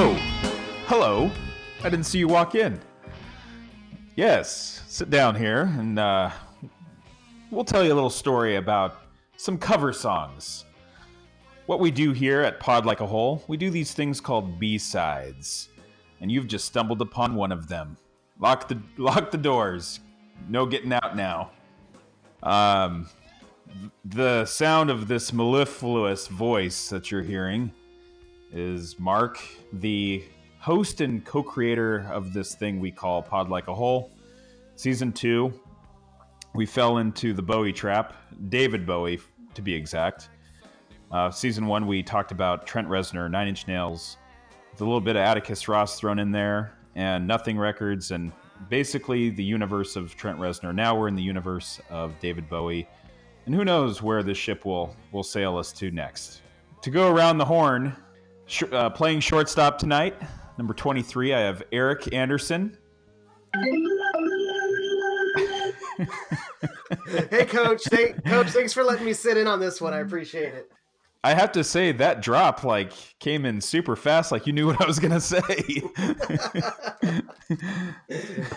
Oh, hello. I didn't see you walk in. Yes, sit down here and uh, we'll tell you a little story about some cover songs. What we do here at Pod Like a Hole, we do these things called B-sides. And you've just stumbled upon one of them. Lock the lock the doors. No getting out now. Um, the sound of this mellifluous voice that you're hearing is Mark, the host and co creator of this thing we call Pod Like a Hole. Season two, we fell into the Bowie trap, David Bowie to be exact. Uh, season one, we talked about Trent Reznor, Nine Inch Nails, with a little bit of Atticus Ross thrown in there, and Nothing Records, and basically the universe of Trent Reznor. Now we're in the universe of David Bowie, and who knows where this ship will will sail us to next. To go around the horn, sh- uh, playing shortstop tonight, number twenty three, I have Eric Anderson. hey, coach. Thank, coach, thanks for letting me sit in on this one. I appreciate it. I have to say that drop like came in super fast, like you knew what I was gonna say.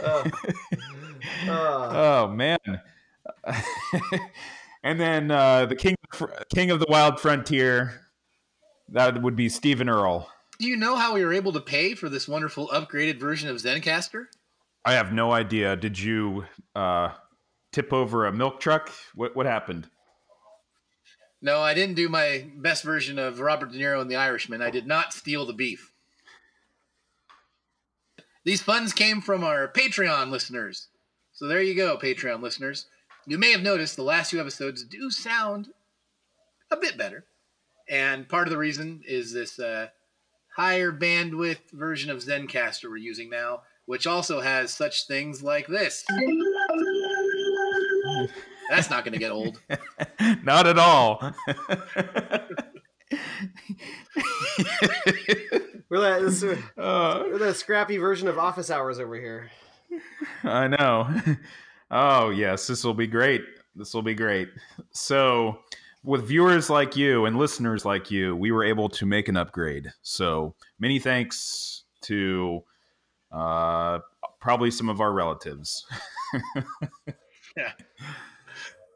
Uh, uh, oh man! and then uh, the king, king of the wild frontier, that would be Stephen Earle. Do you know how we were able to pay for this wonderful upgraded version of Zencastr? I have no idea. Did you uh, tip over a milk truck? What what happened? No, I didn't do my best version of Robert De Niro and The Irishman. I did not steal the beef. These funds came from our Patreon listeners. So there you go, Patreon listeners. You may have noticed the last two episodes do sound a bit better. And part of the reason is this uh, higher bandwidth version of Zencastr we're using now, which also has such things like this. That's not going to get old. Not at all. we're, that, this, Uh, we're the scrappy version of office hours over here. I know. Oh, yes, this will be great. This will be great. So, with viewers like you and listeners like you, we were able to make an upgrade. So, many thanks to uh, probably some of our relatives. Yeah.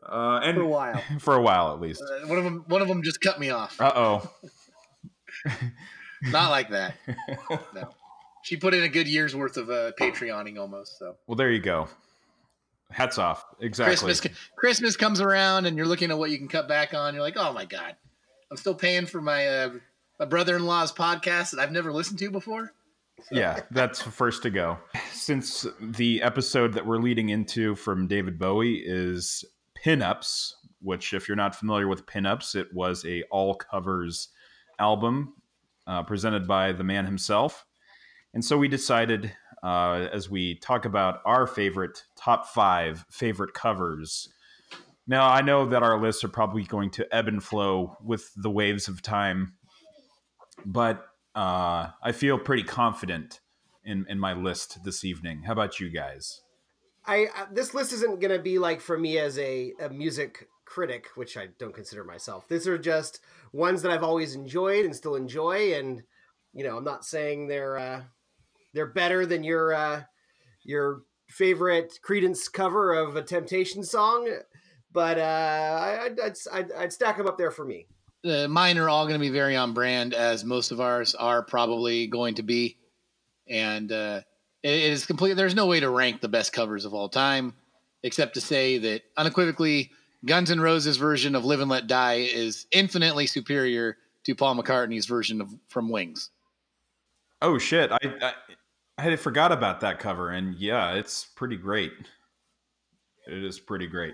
Uh, and For a while. for a while at least. Uh, one of them, one of them just cut me off. Uh oh. Not like that. No. She put in a good year's worth of uh, Patreoning almost. So Well, there you go. Hats off. Exactly. Christmas, Christmas comes around, and you're looking at what you can cut back on. You're like, oh my god, I'm still paying for my uh, my brother-in-law's podcast that I've never listened to before. Yeah, that's first to go. Since the episode that we're leading into from David Bowie is Pinups, which, if you're not familiar with Pinups, it was a all covers album uh, presented by the man himself. And so we decided, uh, as we talk about our favorite top five favorite covers. Now, I know that our lists are probably going to ebb and flow with the waves of time, but uh, I feel pretty confident in, in my list this evening. How about you guys? I uh, this list isn't gonna be like for me as a, a music critic, which I don't consider myself. These are just ones that I've always enjoyed and still enjoy, and you know, I'm not saying they're uh, they're better than your uh, your favorite Creedence cover of a Temptation song, but uh, I, I'd, I'd, I'd, I'd stack them up there for me. Uh, mine are all going to be very on brand, as most of ours are probably going to be, and uh, it, it is complete. There's no way to rank the best covers of all time, except to say that unequivocally, Guns N' Roses' version of "Live and Let Die" is infinitely superior to Paul McCartney's version of "From Wings." Oh shit! I, I I had forgot about that cover, and yeah, it's pretty great. It is pretty great.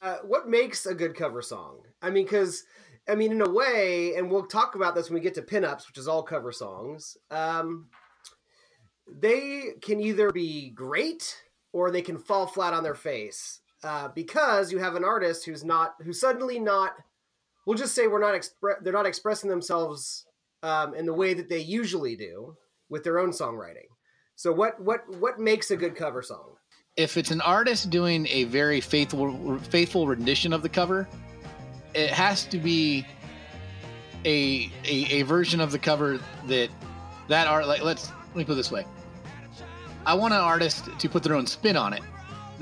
Uh, what makes a good cover song? I mean, because I mean, in a way, and we'll talk about this when we get to pinups, which is all cover songs. Um, they can either be great or they can fall flat on their face uh, because you have an artist who's not, who's suddenly not. We'll just say we're not expre- they're not expressing themselves um, in the way that they usually do with their own songwriting. So what what what makes a good cover song? if it's an artist doing a very faithful faithful rendition of the cover, it has to be a a, a version of the cover that that art like let's let me put it this way. I want an artist to put their own spin on it.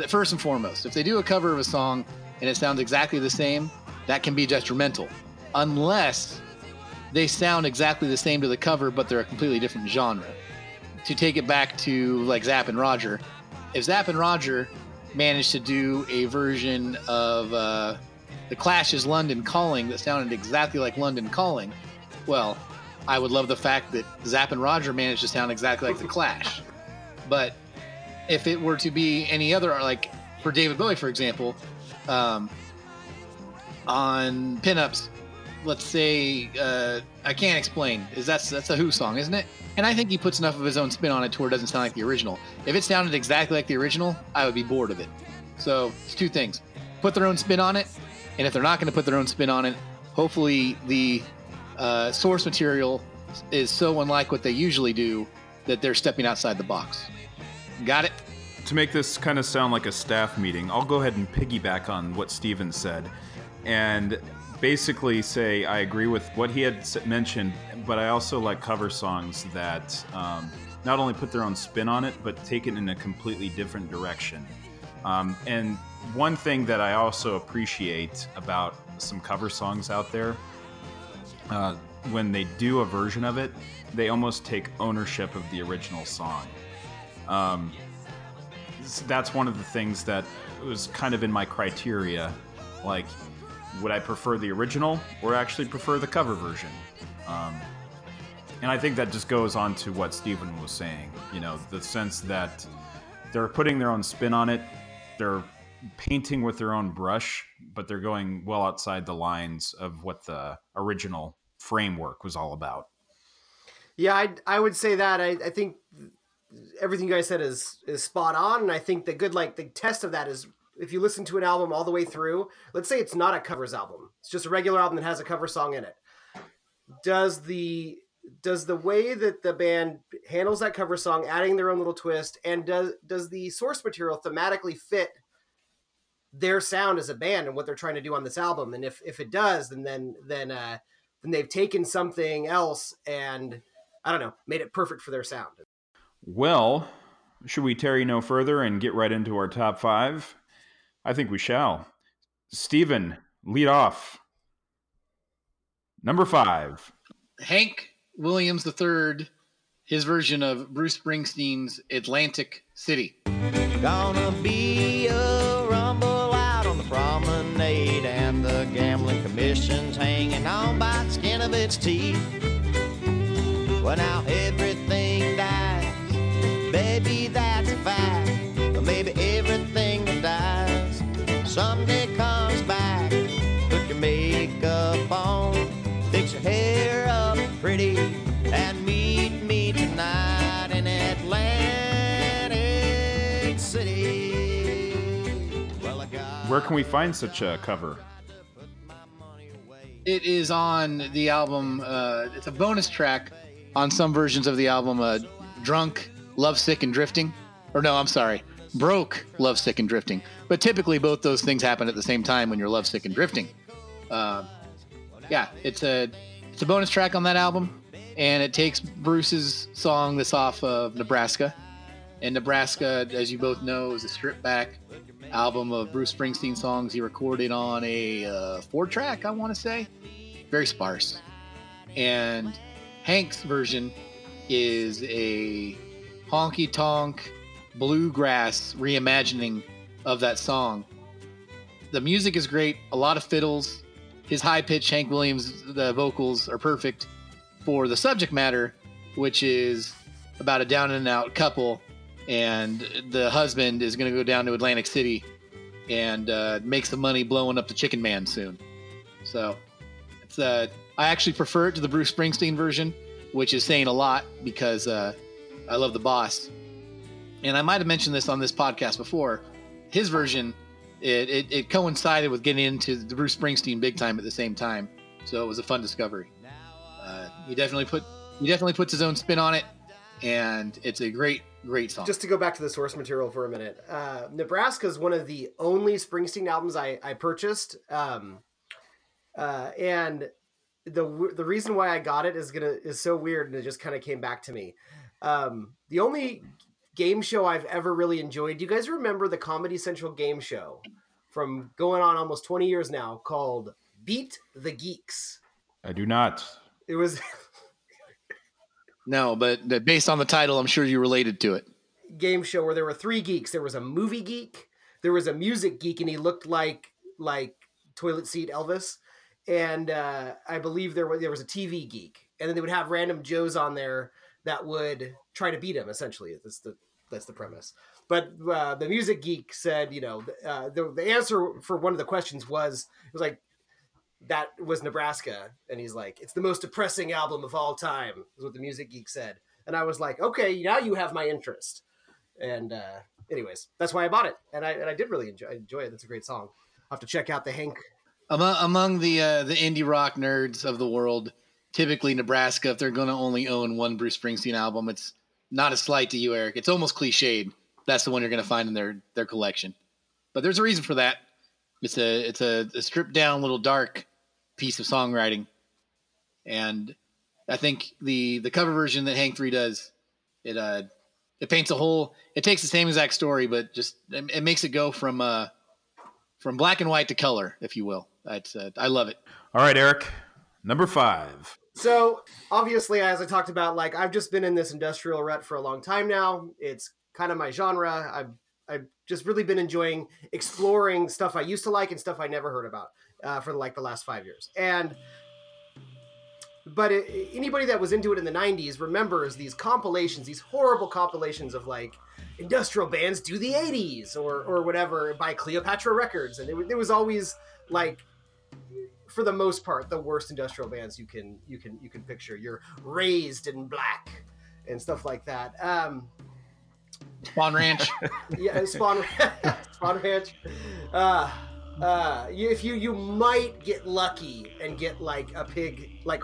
First and foremost, if they do a cover of a song and it sounds exactly the same, that can be detrimental. Unless they sound exactly the same to the cover, but they're a completely different genre. To take it back to like Zapp and Roger, if Zapp and Roger managed to do a version of uh, the Clash's London Calling that sounded exactly like London Calling, well, I would love the fact that Zapp and Roger managed to sound exactly like the Clash. But if it were to be any other, like for David Bowie, for example, um, on pinups, let's say uh, I can't explain is that's that's a Who song, isn't it? And I think he puts enough of his own spin on it to where it doesn't sound like the original. If it sounded exactly like the original, I would be bored of it. So it's two things: put their own spin on it, and if they're not going to put their own spin on it, hopefully the uh, source material is so unlike what they usually do that they're stepping outside the box. Got it? To make this kind of sound like a staff meeting, I'll go ahead and piggyback on what Steven said and basically say I agree with what he had mentioned, but I also like cover songs that um, not only put their own spin on it, but take it in a completely different direction. Um, and one thing that I also appreciate about some cover songs out there, uh, when they do a version of it, they almost take ownership of the original song. Um, that's one of the things that was kind of in my criteria. Like, would I prefer the original or actually prefer the cover version? Um, and I think that just goes on to what Stephen was saying. You know, the sense that they're putting their own spin on it, they're painting with their own brush, but they're going well outside the lines of what the original framework was all about. Yeah, I, I would say that. I, I think everything you guys said is is spot on, and I think the good like the test of that is if you listen to an album all the way through, let's say it's not a covers album, it's just a regular album that has a cover song in it. Does the does the way that the band handles that cover song, adding their own little twist, and does does the source material thematically fit their sound as a band and what they're trying to do on this album? And if if it does, then then then uh, then they've taken something else and I don't know, made it perfect for their sound. Well, should we tarry no further and get right into our top five? I think we shall. Stephen, lead off. Number five. Hank Williams III, his version of Bruce Springsteen's Atlantic City. Gonna be a rumble out on the promenade, and the gambling commission's hanging on by the skin of its teeth. Well, now everything Where can we find such a cover? It is on the album. Uh, it's a bonus track on some versions of the album. Uh, Drunk, Lovesick, and Drifting. Or no, I'm sorry. Broke, Lovesick, and Drifting. But typically, both those things happen at the same time when you're lovesick and drifting. Uh, yeah, it's a it's a bonus track on that album, and it takes Bruce's song that's off of Nebraska. And Nebraska, as you both know, is a stripped back album of Bruce Springsteen songs he recorded on a uh, four track, I want to say. Very sparse. And Hank's version is a honky tonk bluegrass reimagining of that song. The music is great, a lot of fiddles. His high pitched Hank Williams the vocals are perfect for the subject matter, which is about a down and out couple, and the husband is going to go down to Atlantic City and uh, make some money blowing up the Chicken Man soon. So, it's uh, I actually prefer it to the Bruce Springsteen version, which is saying a lot because uh, I love the boss. And I might have mentioned this on this podcast before. His version, it, it, it coincided with getting into the Bruce Springsteen big time at the same time, so it was a fun discovery. Uh, he definitely put he definitely puts his own spin on it, and it's a great great song. Just to go back to the source material for a minute, uh, Nebraska is one of the only Springsteen albums I, I purchased, um, uh, and the the reason why I got it is gonna is so weird, and it just kind of came back to me. Um, the only game show I've ever really enjoyed. Do you guys remember the Comedy Central game show from going on almost twenty years now called Beat the Geeks? I do not. It was No, but based on the title, I'm sure you related to it. game show where there were three geeks. There was a movie geek, there was a music geek, and he looked like like toilet seat Elvis, and uh, I believe there was there was a TV geek, and then they would have random Joes on there that would try to beat him. Essentially, that's the that's the premise. But uh, the music geek said, you know, uh, the the answer for one of the questions was it was like that was Nebraska, and he's like, it's the most depressing album of all time, is what the music geek said. And I was like, okay, now you have my interest. And uh, anyways, that's why I bought it, and I and I did really enjoy enjoy it. That's a great song. I'll have to check out the Hank. Among among the uh, the indie rock nerds of the world, typically Nebraska, if they're going to only own one Bruce Springsteen album, it's not a slight to you, Eric. It's almost cliched. That's the one you're going to find in their their collection. But there's a reason for that. It's a it's a, a stripped down, little dark piece of songwriting, and I think the the cover version that Hank Three does it uh it paints a whole. It takes the same exact story, but just it, it makes it go from uh from black and white to color, if you will. That's uh, I love it. All right, Eric. Number five. So obviously, as I talked about, like I've just been in this industrial rut for a long time now. It's kind of my genre. I've I've just really been enjoying exploring stuff I used to like and stuff I never heard about uh, for like the last five years. And but it, anybody that was into it in the 90s remembers these compilations these horrible compilations of like industrial bands do the 80s or or whatever by cleopatra records and it, it was always like for the most part the worst industrial bands you can you can you can picture you're Razed in Black and stuff like that um Spahn Ranch. yeah, Spahn, Spahn Ranch. Uh, uh, you- if you you might get lucky and get like a pig like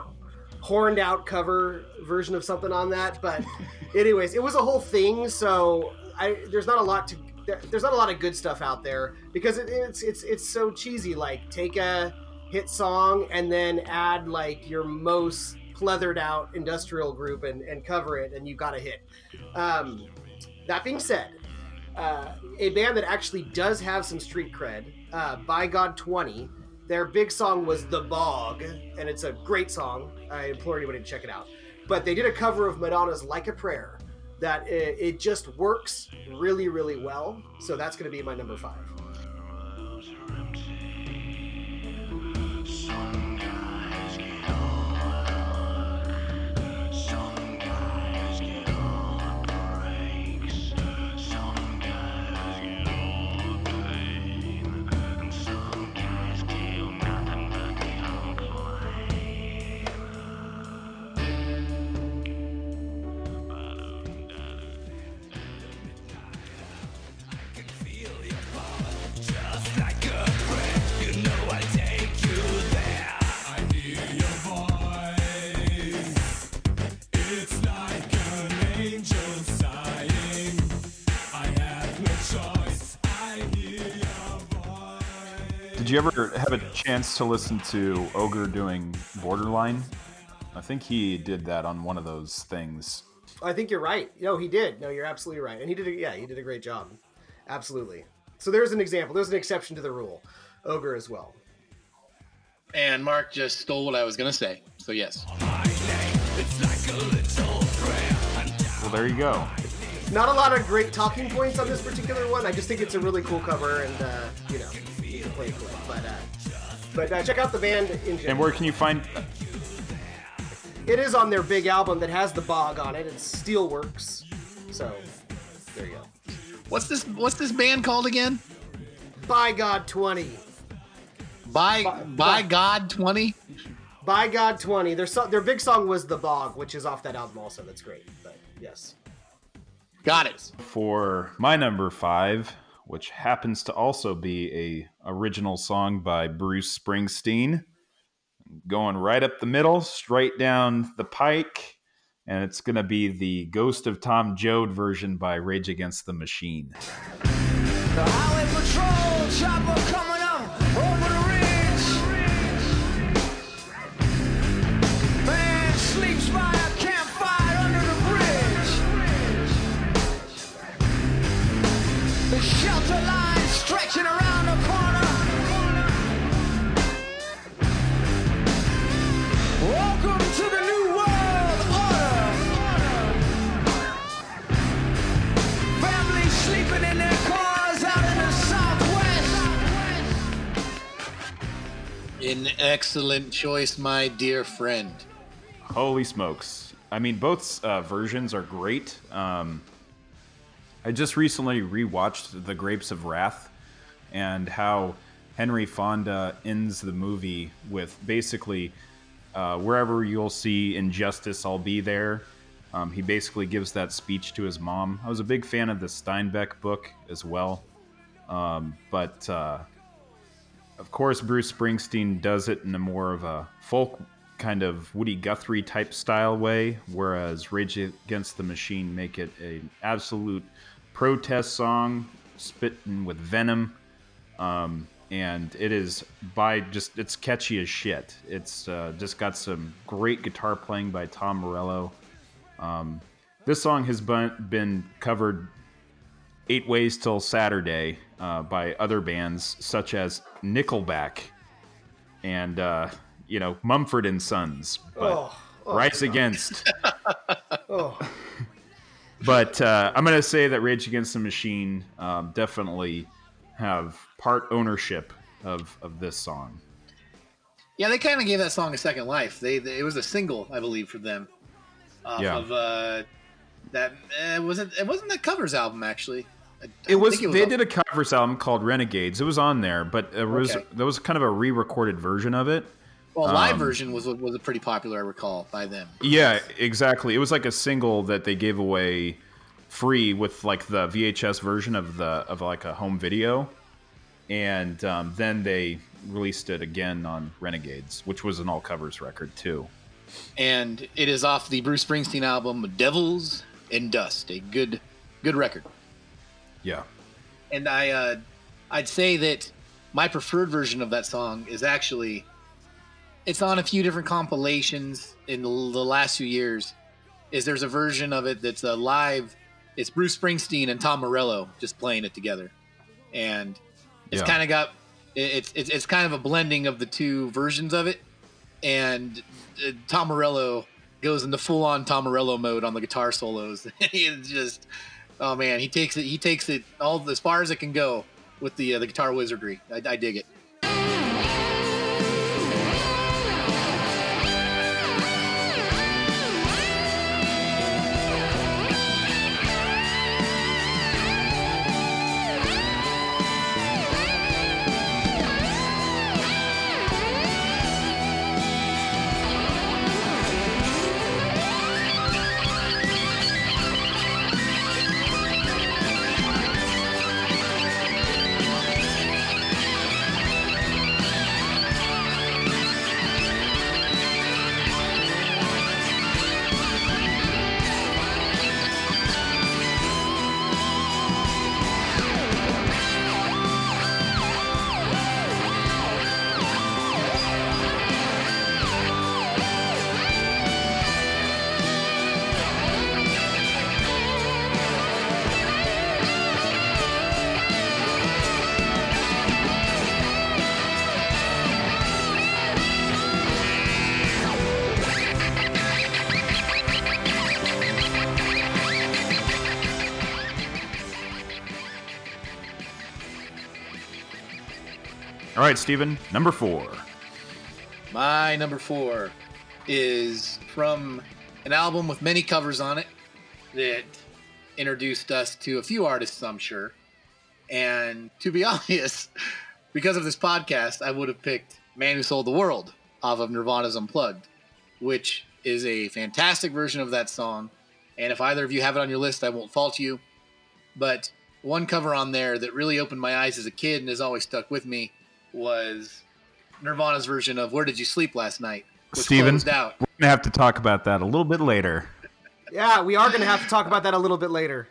horned out cover version of something on that, but anyways, it was a whole thing. So I there's not a lot to there, there's not a lot of good stuff out there because it, it's it's it's so cheesy. Like take a hit song and then add like your most pleathered out industrial group and, and cover it, and you've got a hit. Um, that being said, uh, a band that actually does have some street cred, uh, Bigod 20, their big song was The Bog, and it's a great song. I implore anybody to check it out. But they did a cover of Madonna's Like a Prayer that it, it just works really, really well. So that's going to be my number five. Did you ever have a chance to listen to Ogre doing Borderline? I think he did that on one of those things. I think you're right. No, he did. No, you're absolutely right. And he did, a, yeah, he did a great job. Absolutely. So there's an example. There's an exception to the rule. Ogre as well. and Mark just stole what I was going to say. So yes. Well, there you go. Not a lot of great talking points on this particular one. I just think it's a really cool cover, and uh, you know, you can play it cool. But uh, but uh, check out the band in general. And where can you find? It is on their big album that has the bog on it. It's Steelworks. So there you go. What's this? What's this band called again? Bigod 20. By By- Bigod twenty. Bigod 20. Their so- their big song was The Bog, which is off that album also. That's great. But yes. Got it. for my number five, which happens to also be a original song by Bruce Springsteen, going right up the middle, straight down the pike, and it's going to be the Ghost of Tom Joad version by Rage Against the Machine. The excellent choice, my dear friend. Holy smokes! I mean, both uh, versions are great. Um, I just recently rewatched The Grapes of Wrath, and how Henry Fonda ends the movie with basically uh, wherever you'll see injustice, I'll be there. Um, he basically gives that speech to his mom. I was a big fan of the Steinbeck book as well, um, but uh, of course, Bruce Springsteen does it in a more of a folk kind of Woody Guthrie type style way, whereas Rage Against the Machine make it an absolute protest song, spitting with venom. Um, and it is by just it's catchy as shit. It's uh, just got some great guitar playing by Tom Morello. Um, this song has been, been covered eight ways till Saturday uh, by other bands such as Nickelback and uh, you know Mumford and Sons, but Oh, oh, Rise Against. Oh, But uh, I'm gonna say that Rage Against the Machine um, definitely have part ownership of of this song. Yeah, they kind of gave that song a second life. They, they it was a single, I believe, for them. Off Yeah. Of uh, that uh, was it. It wasn't the covers album actually. I- I It was, they off- did a covers album called Renegades. It was on there, but it was Okay. there was kind of a re-recorded version of it. Well, live um, version was was a pretty popular, I recall, by them. Yeah, exactly. It was like a single that they gave away free with like the VHS version of the of like a home video, and um, then they released it again on Renegades, which was an all covers record too. and it is off the Bruce Springsteen album "Devils and Dust," a good good record. Yeah, And I uh, I'd say that my preferred version of that song is actually it's on a few different compilations in the, the last few years. Is there's a version of it that's a live. It's Bruce Springsteen and Tom Morello just playing it together, and it's Yeah. kind of got it's, it's it's kind of a blending of the two versions of it, and uh, Tom Morello goes into full on Tom Morello mode on the guitar solos. He's just oh man, he takes it he takes it all as far as it can go with the uh, the guitar wizardry. I, I dig it. Right, Steven, number four. My number four is from an album with many covers on it that introduced us to a few artists, I'm sure. And to be honest, because of this podcast, I would have picked Man Who Sold the World off of Nirvana's Unplugged, which is a fantastic version of that song. And if either of you have it on your list, I won't fault you. But one cover on there that really opened my eyes as a kid and has always stuck with me was Nirvana's version of "Where Did You Sleep Last Night?" which Steven? out. We're gonna have to talk about that a little bit later. yeah, we are going to have to talk about that a little bit later.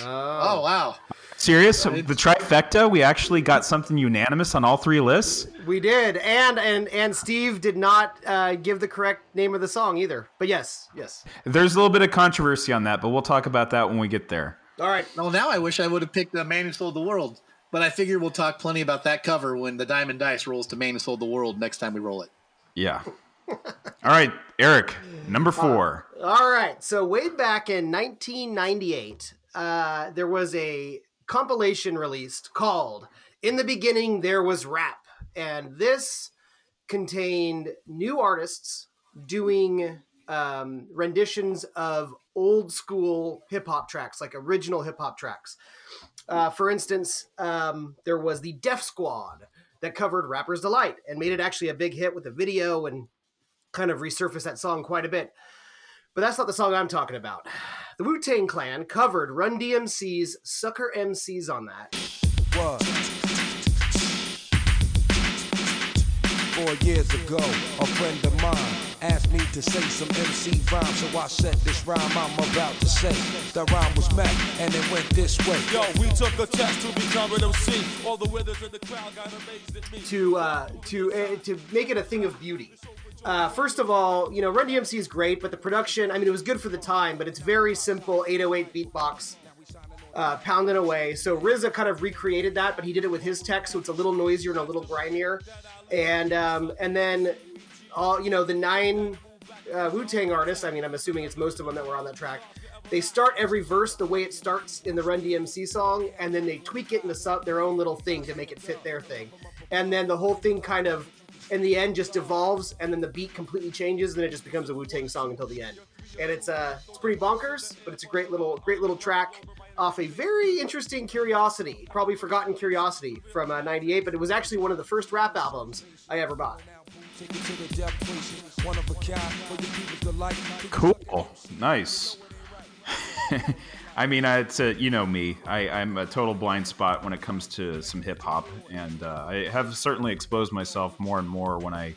Oh wow! Serious? The trifecta? We actually got something unanimous on all three lists. We did, and and and Steve did not uh, give the correct name of the song either. But yes, yes. There's a little bit of controversy on that, but we'll talk about that when we get there. All right. Well, now I wish I would have picked the Man Who Sold the World, but I figure we'll talk plenty about that cover when the Diamond Dice rolls to Man Who Sold the World next time we roll it. Yeah. All right, Eric, number four. All right. So way back in 1998, uh, there was a compilation released called "In the Beginning There Was Rap," and this contained new artists doing um, renditions of old school hip hop tracks, like original hip hop tracks. Uh, for instance, um, there was the Def Squad that covered Rapper's Delight and made it actually a big hit with a video and kind of resurfaced that song quite a bit. But that's not the song I'm talking about. The Wu Tang Clan covered Run DMC's Sucker MCs on that. What? Four years ago, a friend of mine asked me to say some MC rhyme, so I said this rhyme I'm about to say. The rhyme was met, and it went this way. Yo, we took a test to become an MC. All the withers in the crowd got amazed at me. to uh, to uh, to make it a thing of beauty. Uh, first of all, you know, Run DMC is great, but the production, I mean, it was good for the time, but it's very simple 808 beatbox, uh, pounding away. So RZA kind of recreated that, but he did it with his tech, so it's a little noisier and a little grimier. And um, and then, all you know, the nine uh, Wu Tang artists, I mean, I'm assuming it's most of them that were on that track. They start every verse the way it starts in the Run DMC song, and then they tweak it into some, their own little thing to make it fit their thing. And then the whole thing kind of, in the end, just evolves, and then the beat completely changes, and then it just becomes a Wu Tang song until the end. And it's uh, it's pretty bonkers, but it's a great little great little track off a very interesting Curiosity, probably forgotten Curiosity from uh, '98, but it was actually one of the first rap albums I ever bought. Cool. Nice. I mean, I- it's a, you know me. I, I'm a total blind spot when it comes to some hip hop, and uh, I have certainly exposed myself more and more when I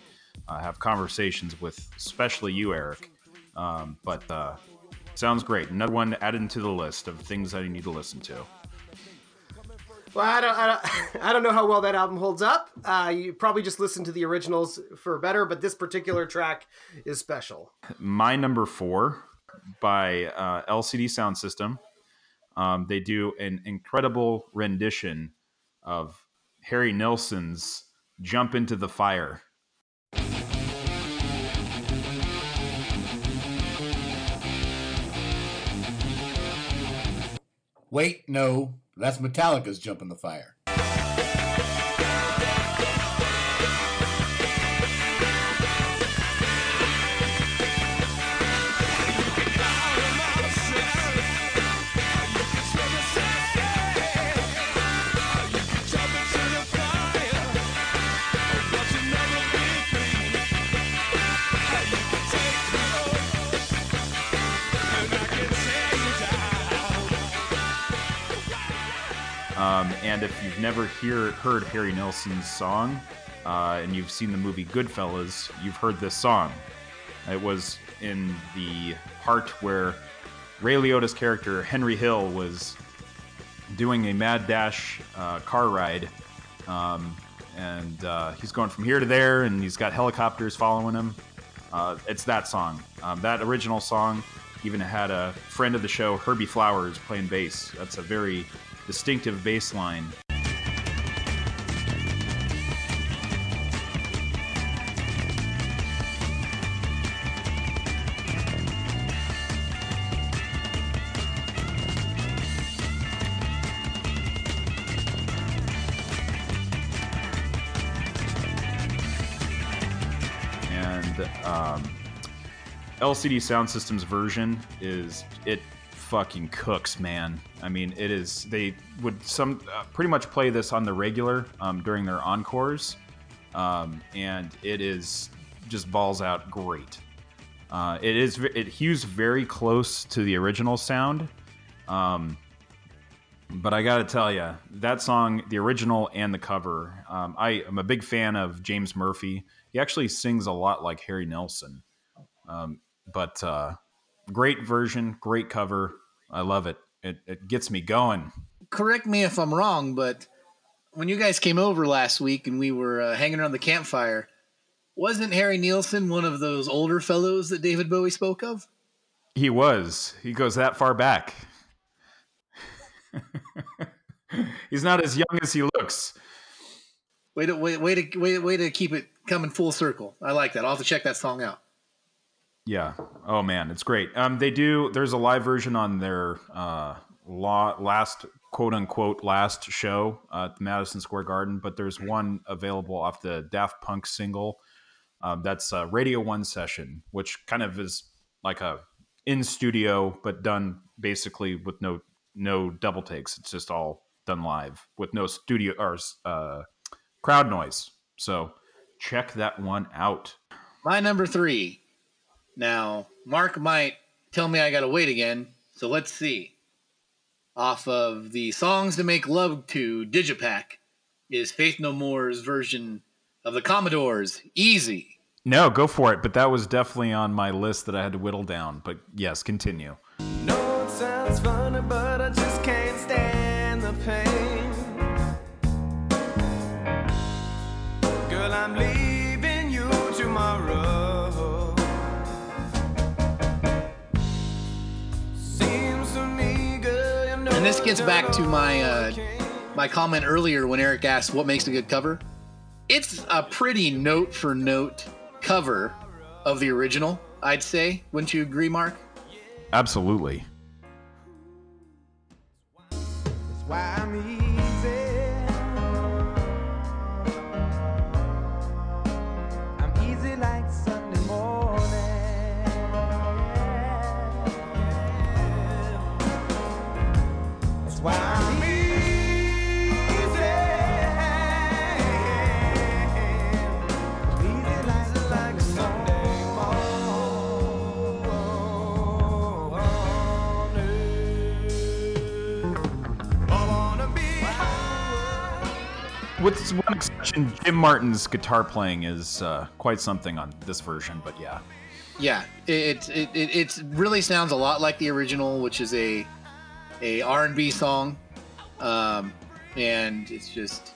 uh, have conversations with, especially you, Eric. Um, but uh, sounds great. Another one added to the list of things that I need to listen to. Well, I don't, I don't, I don't know how well that album holds up. Uh, you probably just listen to the originals for better, but this particular track is special. My number four by uh, LCD Sound System. Um, they do an incredible rendition of Harry Nilsson's "Jump into the Fire." Wait, no, that's Metallica's Jump in the Fire. Um, and if you've never hear, heard Harry Nilsson's song uh, and you've seen the movie Goodfellas, you've heard this song. It was in the part where Ray Liotta's character, Henry Hill, was doing a mad dash uh, car ride. Um, and uh, he's going from here to there, and he's got helicopters following him. Uh, it's that song. Um, that original song even had a friend of the show, Herbie Flowers, playing bass. That's a very distinctive bass line. and um, LCD Sound System's version is it fucking cooks, man. I mean, it is. They would some uh, pretty much play this on the regular um, during their encores, um, and it is just balls out great. Uh, it is. It hews very close to the original sound. Um, but I gotta tell you, that song, the original and the cover, um, I am a big fan of James Murphy. He actually sings a lot like Harry Nilsson. Um, but uh, great version, great cover. I love it. It, it gets me going. correct me if I'm wrong, but when you guys came over last week and we were uh, hanging around the campfire, wasn't Harry Nilsson one of those older fellows that David Bowie spoke of? He was. He goes that far back. He's not as young as he looks. Way to way, way to way, way to keep it coming full circle. I like that. I'll have to check that song out. Yeah. Oh man, it's great. Um, they do. There's a live version on their uh, last quote unquote last show uh, at the Madison Square Garden, but there's one available off the Daft Punk single Um, that's a Radio One session, which kind of is like a in studio, but done basically with no no double takes. It's just all done live with no studio or uh, crowd noise. So check that one out. My number three. Now, Mark might tell me I gotta wait again, so let's see. Off of the Songs to Make Love to Digipack is Faith No More's version of the Commodores, Easy. No, go for it. But that was definitely on my list that I had to whittle down. But yes, continue. No, it sounds funny, but I just can't stand the pain. This gets back to my uh, my comment earlier when Eric asked what makes a good cover. It's a pretty note for note cover of the original, I'd say. Wouldn't you agree, Mark? Absolutely. why I'm easy. With one exception, Jim Martin's guitar playing is uh, quite something on this version. But yeah, Yeah, it it, it it really sounds a lot like the original, which is a a R and B song, um, and it's just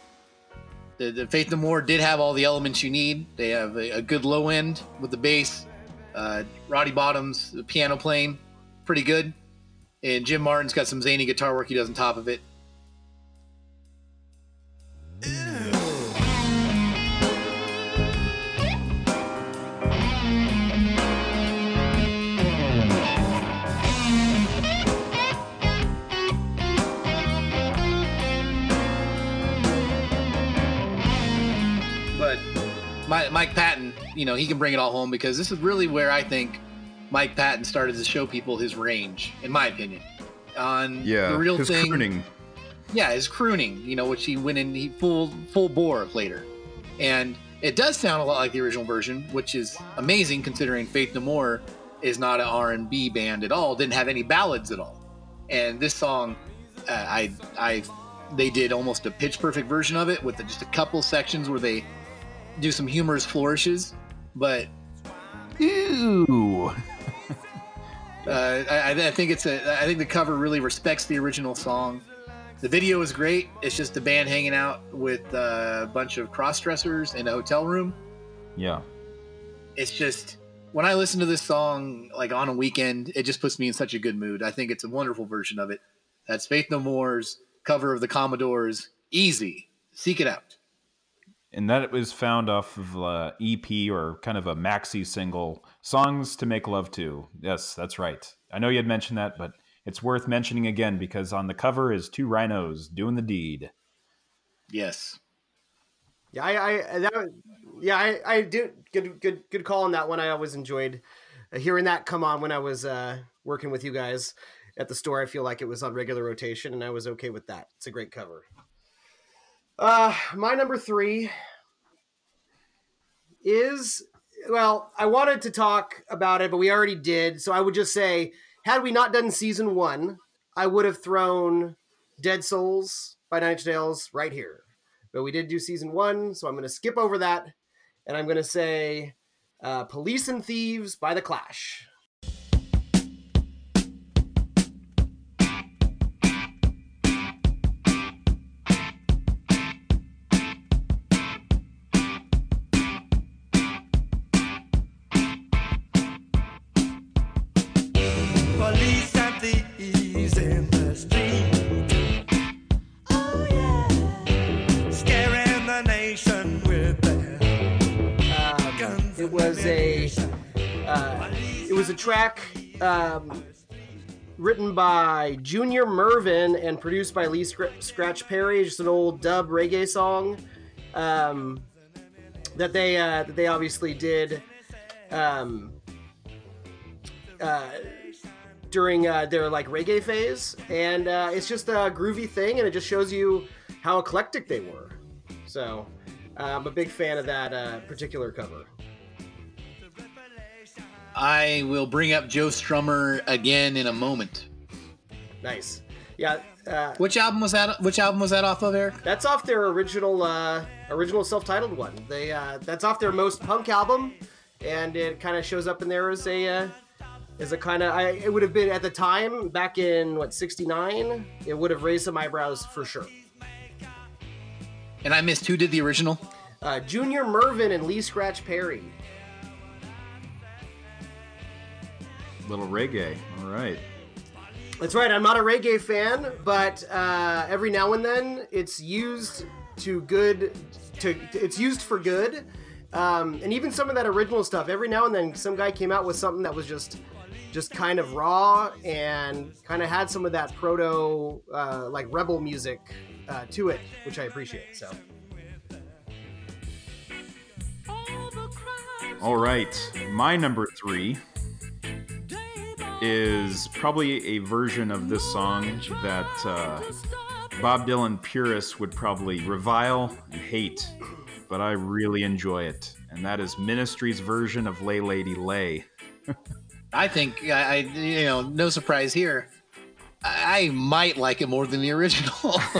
the, the Faith No More did have all the elements you need. They have a, a good low end with the bass, uh, Roddy Bottum's the piano playing, pretty good, and Jim Martin's got some zany guitar work he does on top of it. But Mike Patton, you know, he can bring it all home because this is really where I think Mike Patton started to show people his range, in my opinion. On the real his thing, crooning. Yeah, his crooning, you know, which he went in he full full bore later, and it does sound a lot like the original version, which is amazing considering Faith No More is not an R and B band at all, didn't have any ballads at all, and this song, uh, I I they did almost a pitch perfect version of it with just a couple sections where they do some humorous flourishes, but Ew. uh, I, I think it's a I think the cover really respects the original song. The video is great. It's just the band hanging out with a bunch of cross dressers in a hotel room. Yeah. It's just when I listen to this song like on a weekend, it just puts me in such a good mood. I think it's a wonderful version of it. That's Faith No More's cover of the Commodores. Easy. Seek it out. And that was found off of uh, EP or kind of a maxi single, Songs to Make Love To. Yes, that's right. I know you had mentioned that, but it's worth mentioning again because on the cover is two rhinos doing the deed. Yes. Yeah, I, I that, yeah, I, I do good, good, good call on that one. I always enjoyed uh, hearing that come on when I was uh, working with you guys at the store. I feel like it was on regular rotation, and I was okay with that. It's a great cover. Uh, my number three is well, I wanted to talk about it, but we already did. So I would just say, had we not done season one, I would have thrown Dead Souls by Nine Nails right here. But we did do season one, so I'm going to skip over that, and I'm going to say uh, Police and Thieves by The Clash. Track um, written by Junior Murvin and produced by Lee Scr- Scratch Perry. Just an old dub reggae song. Um, that they uh, that they obviously did um, uh, during uh, their like reggae phase, and uh, it's just a groovy thing, and it just shows you how eclectic they were. So uh, I'm a big fan of that uh, particular cover. I will bring up Joe Strummer again in a moment. Nice, yeah. Uh, Which album was that? Which album was that off of, Eric? That's off their original uh, original self-titled one. They uh, that's off their most punk album, and it kind of shows up in there as a uh, as a kind of I it would have been at the time back in what '69. It would have raised some eyebrows for sure. And I missed who did the original. Uh, Junior Murvin and Lee Scratch Perry. Little reggae. All right. That's right. I'm not a reggae fan, but uh, every now and then it's used to good. To it's used for good, um, and even some of that original stuff. Every now and then, some guy came out with something that was just, just kind of raw and kind of had some of that proto, uh, like rebel music uh, to it, which I appreciate. So. All right. My number three is probably a version of this song that uh, Bob Dylan purists would probably revile and hate, but I really enjoy it. And that is Ministry's version of Lay Lady Lay. I think I, I you know, no surprise here. I I might like it more than the original.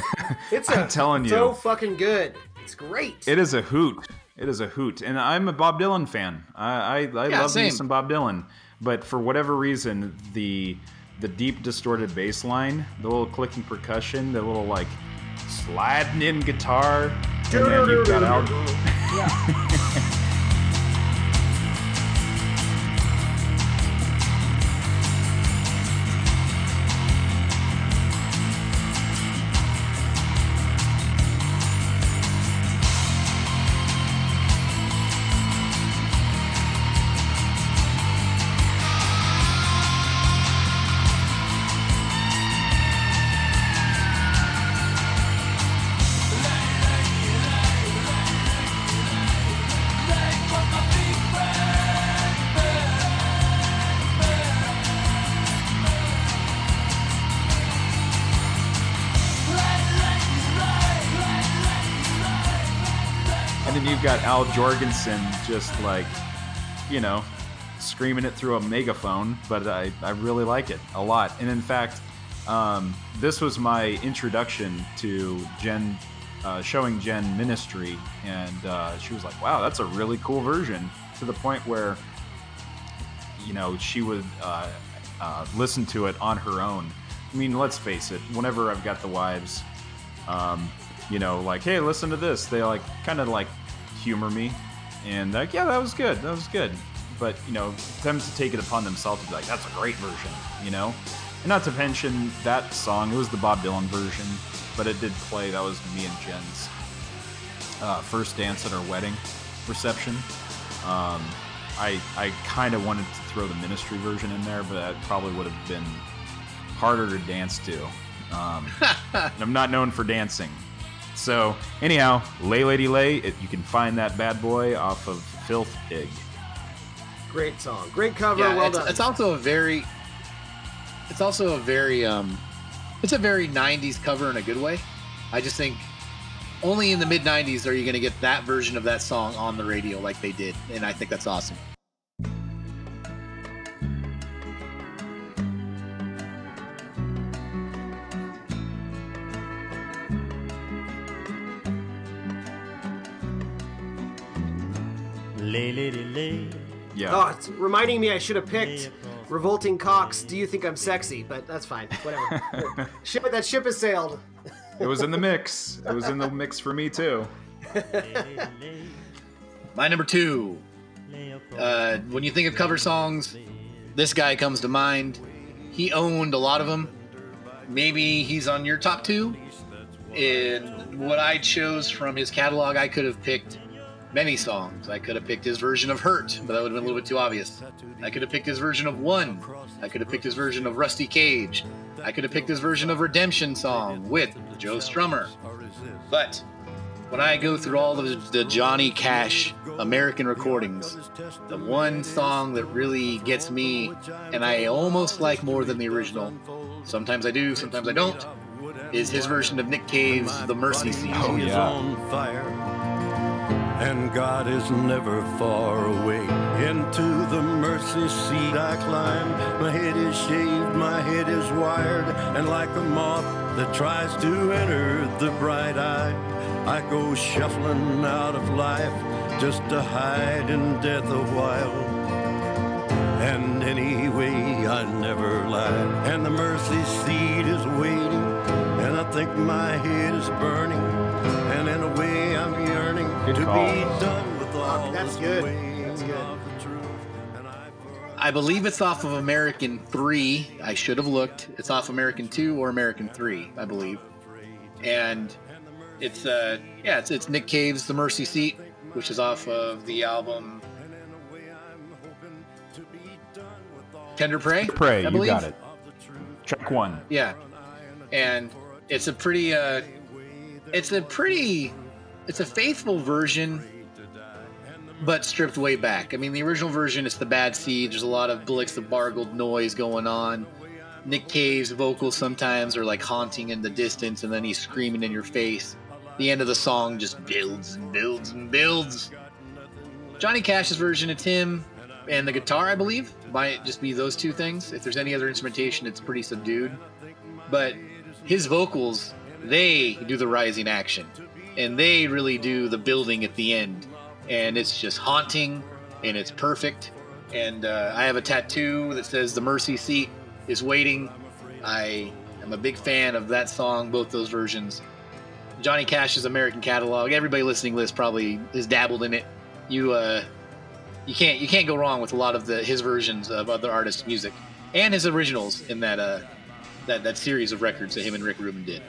It's I'm a- telling so you. fucking good. It's great. It is a hoot. It is a hoot, and I'm a Bob Dylan fan. I I, I Yeah, love me some Bob Dylan, but for whatever reason, the the deep distorted bass line, the little clicking percussion, the little like sliding in guitar, and then you've got Al. And got Al Jourgensen just like, you know, screaming it through a megaphone, but I, I really like it a lot. And in fact, um, this was my introduction to Jen, uh, showing Jen Ministry, and uh, she was like, wow, that's a really cool version, to the point where, you know, she would uh, uh, listen to it on her own. I mean, let's face it, whenever I've got the wives, um, you know, like, hey, listen to this. They like kind of like humor me, and like, yeah, that was good, that was good. But you know, them to take it upon themselves to be like, that's a great version, you know. And not to mention that song, it was the Bob Dylan version, but it did play. That was me and Jen's uh, first dance at our wedding reception. Um, I I kind of wanted to throw the ministry version in there, but that probably would have been harder to dance to. Um, and I'm not known for dancing. So, anyhow, Lay Lady Lay, it, you can find that bad boy off of Filth Pig. Great song. Great cover. yeah, well it's, done. it's also a very, it's also a very, um, it's a very '90s cover in a good way. I just think only in the mid '90s are you going to get that version of that song on the radio like they did, and I think that's awesome. Yeah. Oh, it's reminding me I should have picked Revolting Cocks. Do you think I'm sexy? But that's fine. Whatever. ship that ship has sailed. It was in the mix. It was in the mix for me too. My number two. Uh, when you think of cover songs, this guy comes to mind. He owned a lot of them. Maybe he's on your top two. In what I chose from his catalog, I could have picked many songs. I could have picked his version of Hurt, but that would have been a little bit too obvious. I could have picked his version of One. I could have picked his version of Rusty Cage. I could have picked his version of Redemption Song with Joe Strummer. But when I go through all the, the Johnny Cash American recordings, the one song that really gets me, and I almost like more than the original, sometimes I do, sometimes I don't, is his version of Nick Cave's The Mercy Seat. Oh, is yeah. And God is never far away. Into the mercy seat I climb. My head is shaved, my head is wired. And like a moth that tries to enter the bright eye, I go shuffling out of life just to hide in death a while. And anyway, I never lied. And the mercy seat is waiting. And I think my head is burning. And in a way, Good to call. be done with all that's good. That's good. the truth. And I I believe it's off of American 3. I should have looked. It's off American 2 or American 3, I believe. And it's uh yeah, it's it's Nick Cave's The Mercy Seat, which is off of the album Tender Prey. Pray, I you got it. Track one. Yeah. And it's a pretty uh it's a pretty it's a faithful version but stripped way back. I mean the original version is the bad seed. There's a lot of Blixa Bargeld noise going on. Nick Cave's vocals sometimes are like haunting in the distance and then he's screaming in your face. The end of the song just builds and builds and builds. Johnny Cash's version, it's him and the guitar, I believe. Might just be those two things. If there's any other instrumentation, it's pretty subdued. But his vocals, they do the rising action. And they really do the building at the end. And it's just haunting and it's perfect. And uh, I have a tattoo that says The Mercy Seat is Waiting. I am a big fan of that song, both those versions. Johnny Cash's American catalog. Everybody listening to this probably has dabbled in it. You uh, you can't you can't go wrong with a lot of the his versions of other artists' music and his originals in that uh that that series of records that him and Rick Rubin did.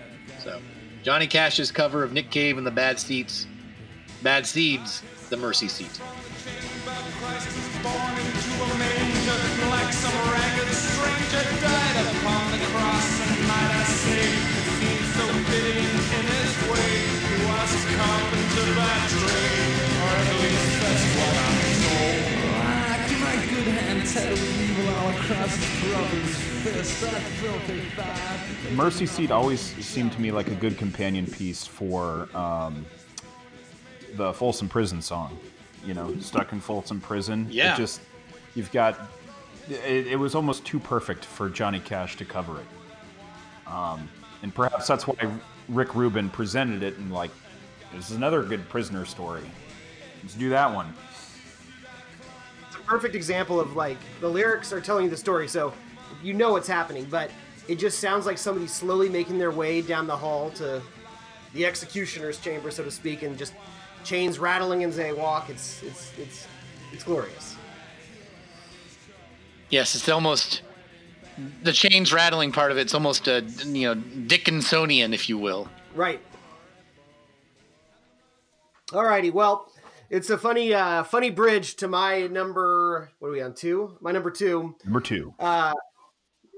So Johnny Cash's cover of Nick Cave and the Bad Seats, Bad Seeds, the Mercy Seat. Evil brother's fist. That filthy five. Mercy Seat always seemed to me like a good companion piece for um, the Folsom Prison song. You know, stuck in Folsom Prison. Yeah. It just you've got. It, it was almost too perfect for Johnny Cash to cover it. Um, and perhaps that's why Rick Rubin presented it and like, this is another good prisoner story. Let's do that one. It's a perfect example of like the lyrics are telling you the story, so you know what's happening, but it just sounds like somebody slowly making their way down the hall to the executioner's chamber, so to speak, and just chains rattling as they walk. It's it's it's it's glorious. Yes, it's almost the chains rattling part of it's almost a you know Dickinsonian, if you will. Right. Alrighty, well, it's a funny uh funny bridge to my number what are we on two? My number two. Number two. Uh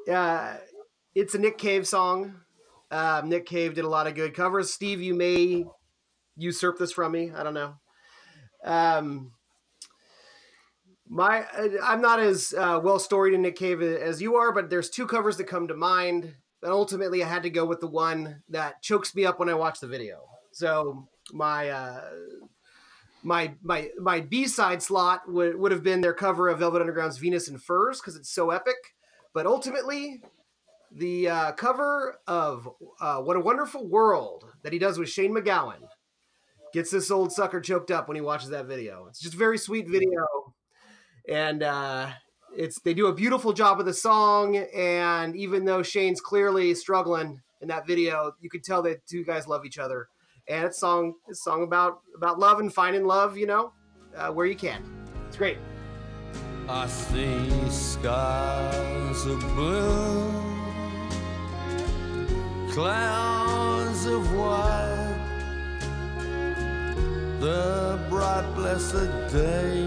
it's a Nick Cave song. Um, Nick Cave did a lot of good covers. Steve, you may usurp this from me. I don't know. Um, my, I'm not as uh, well storied in Nick Cave as you are, but there's two covers that come to mind. And ultimately, I had to go with the one that chokes me up when I watch the video. So my uh, my my my B side slot would would have been their cover of Velvet Underground's Venus and Furs because it's so epic. But ultimately, the uh, cover of uh, What a Wonderful World that he does with Shane MacGowan gets this old sucker choked up when he watches that video. It's just a very sweet video, and uh, it's they do a beautiful job of the song. And even though Shane's clearly struggling in that video, you could tell that two guys love each other. And it's song it's a song about about love and finding love, you know, uh, where you can. It's great. I see skies of blue, clouds of white, the bright blessed day,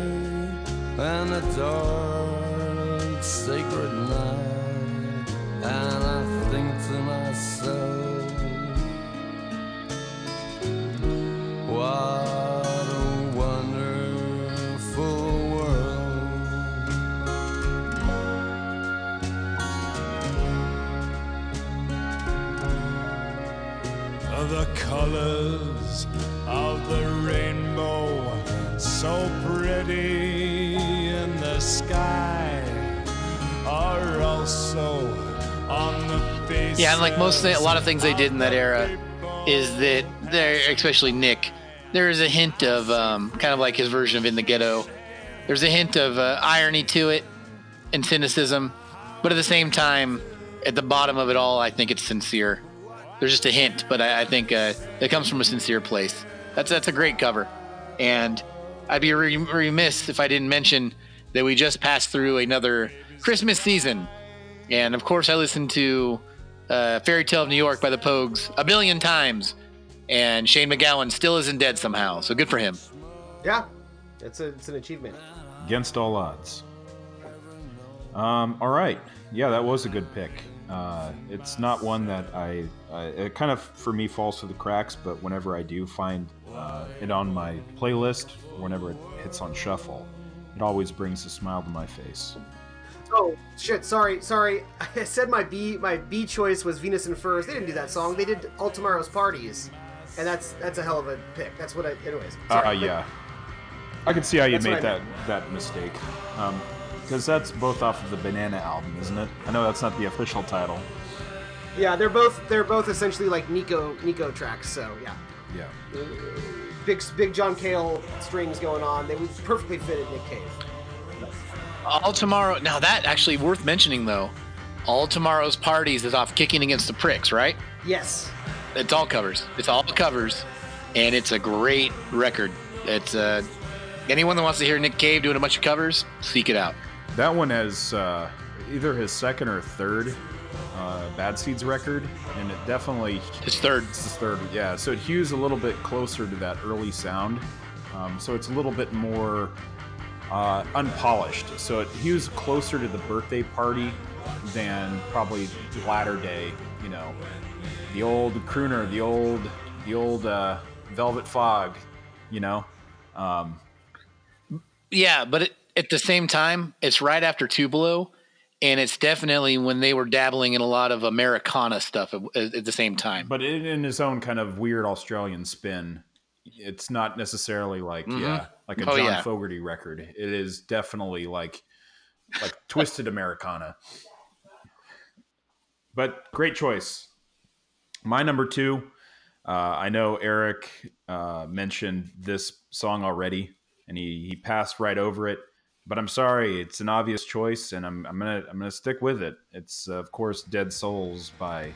and the dark sacred night, and I think to myself, the colors of the rainbow so pretty in the sky are also on the face. Yeah, and like most, a lot of things they did in that era is that there, especially Nick, there is a hint of um, kind of like his version of In the Ghetto. There's a hint of uh, irony to it and cynicism, but at the same time, at the bottom of it all, I think it's sincere. There's just a hint, but I, I think uh, it comes from a sincere place. That's that's a great cover, and I'd be re- remiss if I didn't mention that we just passed through another Christmas season, and of course I listened to uh, Fairy Tale of New York by the Pogues a billion times, and Shane MacGowan still isn't dead somehow, so good for him. Yeah, it's a it's an achievement. Against all odds. Um, all right. Yeah, that was a good pick. Uh, it's not one that I, I. It kind of, for me, falls through the cracks, but whenever I do find uh, it on my playlist, whenever it hits on shuffle, it always brings a smile to my face. Oh shit! Sorry, sorry. I said my B my B choice was Venus and Furs. They didn't do that song. They did All Tomorrow's Parties, and that's that's a hell of a pick. That's what I. Anyways. Uh, Sorry. yeah. I can see how you made that that mistake. Because that's both off of the Banana album, isn't it? I know that's not the official title. Yeah, they're both they're both essentially like Nico Nico tracks. So yeah, Yeah. big big John Cale strings going on. They would perfectly fit at Nick Cave. All tomorrow. Now that actually worth mentioning though. All tomorrow's parties is off kicking against the pricks, right? Yes. It's all covers. It's all covers, and it's a great record. It's uh, anyone that wants to hear Nick Cave doing a bunch of covers, seek it out. That one has uh, either his second or third uh, Bad Seeds record, and it definitely His third. It's his third, yeah. So it hews a little bit closer to that early sound. Um, so it's a little bit more uh, unpolished. So it hews closer to the birthday party than probably latter day. You know, the old crooner, the old, the old uh, Velvet Fog. You know, um, Yeah, but it, at the same time, it's right after Tupelo, and it's definitely when they were dabbling in a lot of Americana stuff at, at the same time. but in, in his own kind of weird Australian spin. It's not necessarily like yeah, like a Oh, John yeah. Fogerty record. It is definitely like like twisted Americana. But great choice. My number two. Uh, I know Eric uh, mentioned this song already, and he, he passed right over it. But I'm sorry, it's an obvious choice, and I'm, I'm gonna I'm gonna stick with it. It's uh, of course "Dead Souls" by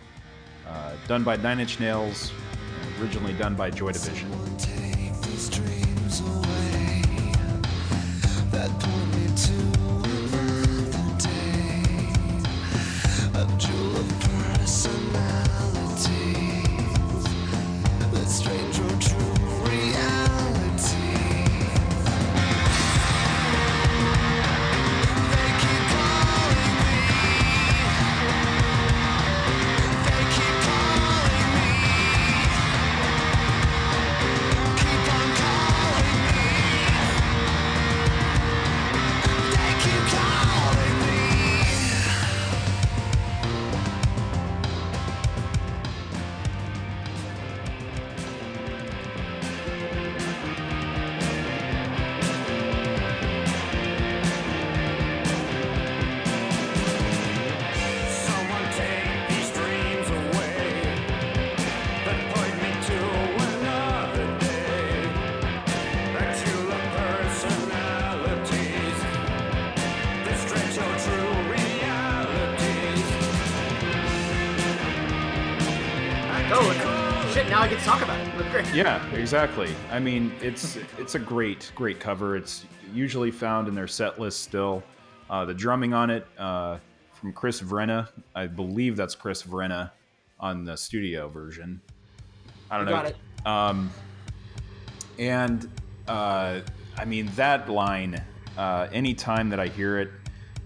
uh, done by Nine Inch Nails, originally done by Joy Division. Exactly. I mean, it's it's a great great cover. It's usually found in their set list still. Uh, the drumming on it uh, from Chris Vrenna, I believe that's Chris Vrenna on the studio version. I don't You know. got it. Um, and uh, I mean that line. Uh, anytime that I hear it,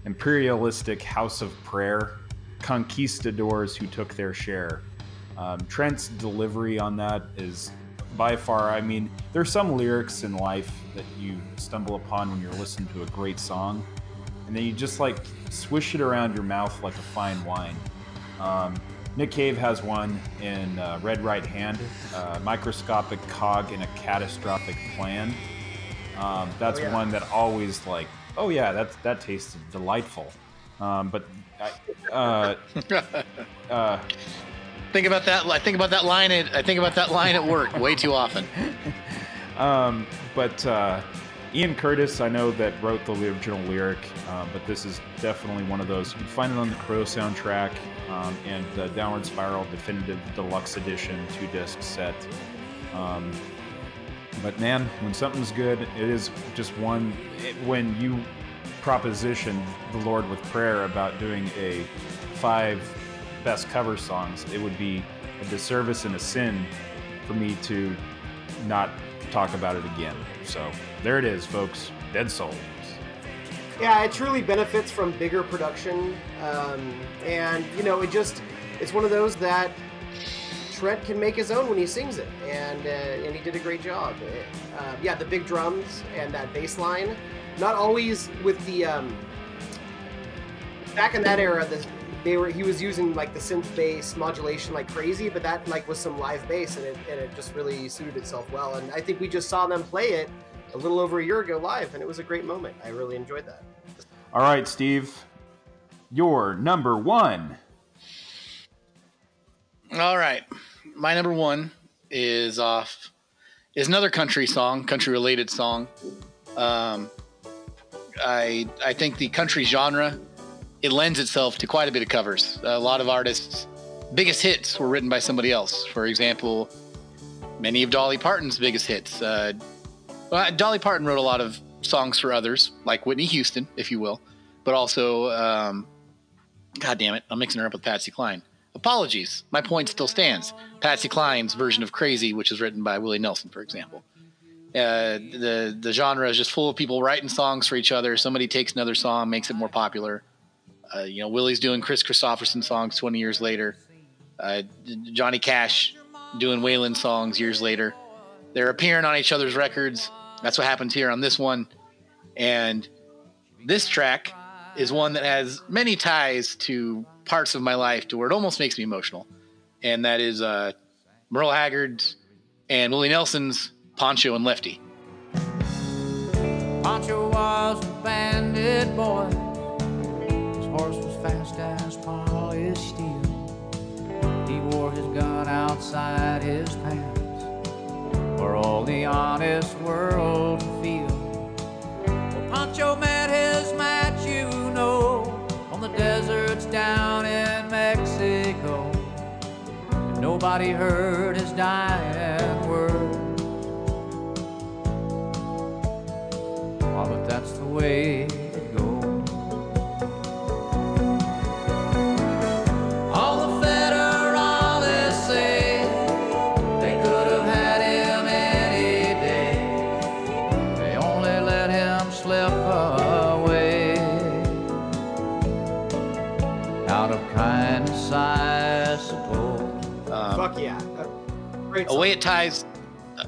imperialistic house of prayer, conquistadors who took their share. Um, Trent's delivery on that is by far. I mean, there's some lyrics in life that you stumble upon when you're listening to a great song, and then you just like swish it around your mouth like a fine wine. Um, Nick Cave has one in uh, Red Right Hand, uh, Microscopic Cog in a Catastrophic Plan. Um, that's Oh, yeah. one that always like, oh yeah, that that tasted delightful. Um, but I, uh, uh, Think about that. I think about that line. At, I think about that line at work way too often. Um, but uh, Ian Curtis, I know that wrote the original lyric, um, but this is definitely one of those. You can find it on the Crow soundtrack um, and the Downward Spiral Definitive Deluxe Edition two disc set. Um, but man, when something's good, it is just one. It, when you proposition the Lord with prayer about doing a five best cover songs, it would be a disservice and a sin for me to not talk about it again. So there it is, folks. Dead Souls. Yeah, it truly benefits from bigger production, um, and you know, it just it's one of those that Trent can make his own when he sings it, and uh, and he did a great job. Uh, yeah, the big drums and that bass line, not always with the um, back in that era. The, they were he was using like the synth bass modulation like crazy, but that like was some live bass, and it and it just really suited itself well. And I think we just saw them play it a little over a year ago live, and it was a great moment. I really enjoyed that. All right, Steve. Your number one. All right, my number one is off. Is another country song, country related song. Um, I I think the country genre it lends itself to quite a bit of covers. A lot of artists' biggest hits were written by somebody else. For example, many of Dolly Parton's biggest hits. Uh, Dolly Parton wrote a lot of songs for others, like Whitney Houston, if you will, but also, um, God damn it, I'm mixing her up with Patsy Cline. Apologies, my point still stands. Patsy Cline's version of Crazy, which is written by Willie Nelson, for example. Uh, the the genre is just full of people writing songs for each other. Somebody takes another song, makes it more popular. Uh, you know, Willie's doing Kris Kristofferson songs 20 years later. Uh, Johnny Cash doing Waylon songs years later. They're appearing on each other's records. That's what happens here on this one. And this track is one that has many ties to parts of my life to where it almost makes me emotional. And that is uh, Merle Haggard's and Willie Nelson's Pancho and Lefty. Pancho was a bandit boy. Horse was fast as polished steel. He wore his gun outside his pants for all the honest world to feel. Well, Pancho met his match, you know, on the deserts down in Mexico. And nobody heard his dying words. Oh, ah, but that's the way A way it ties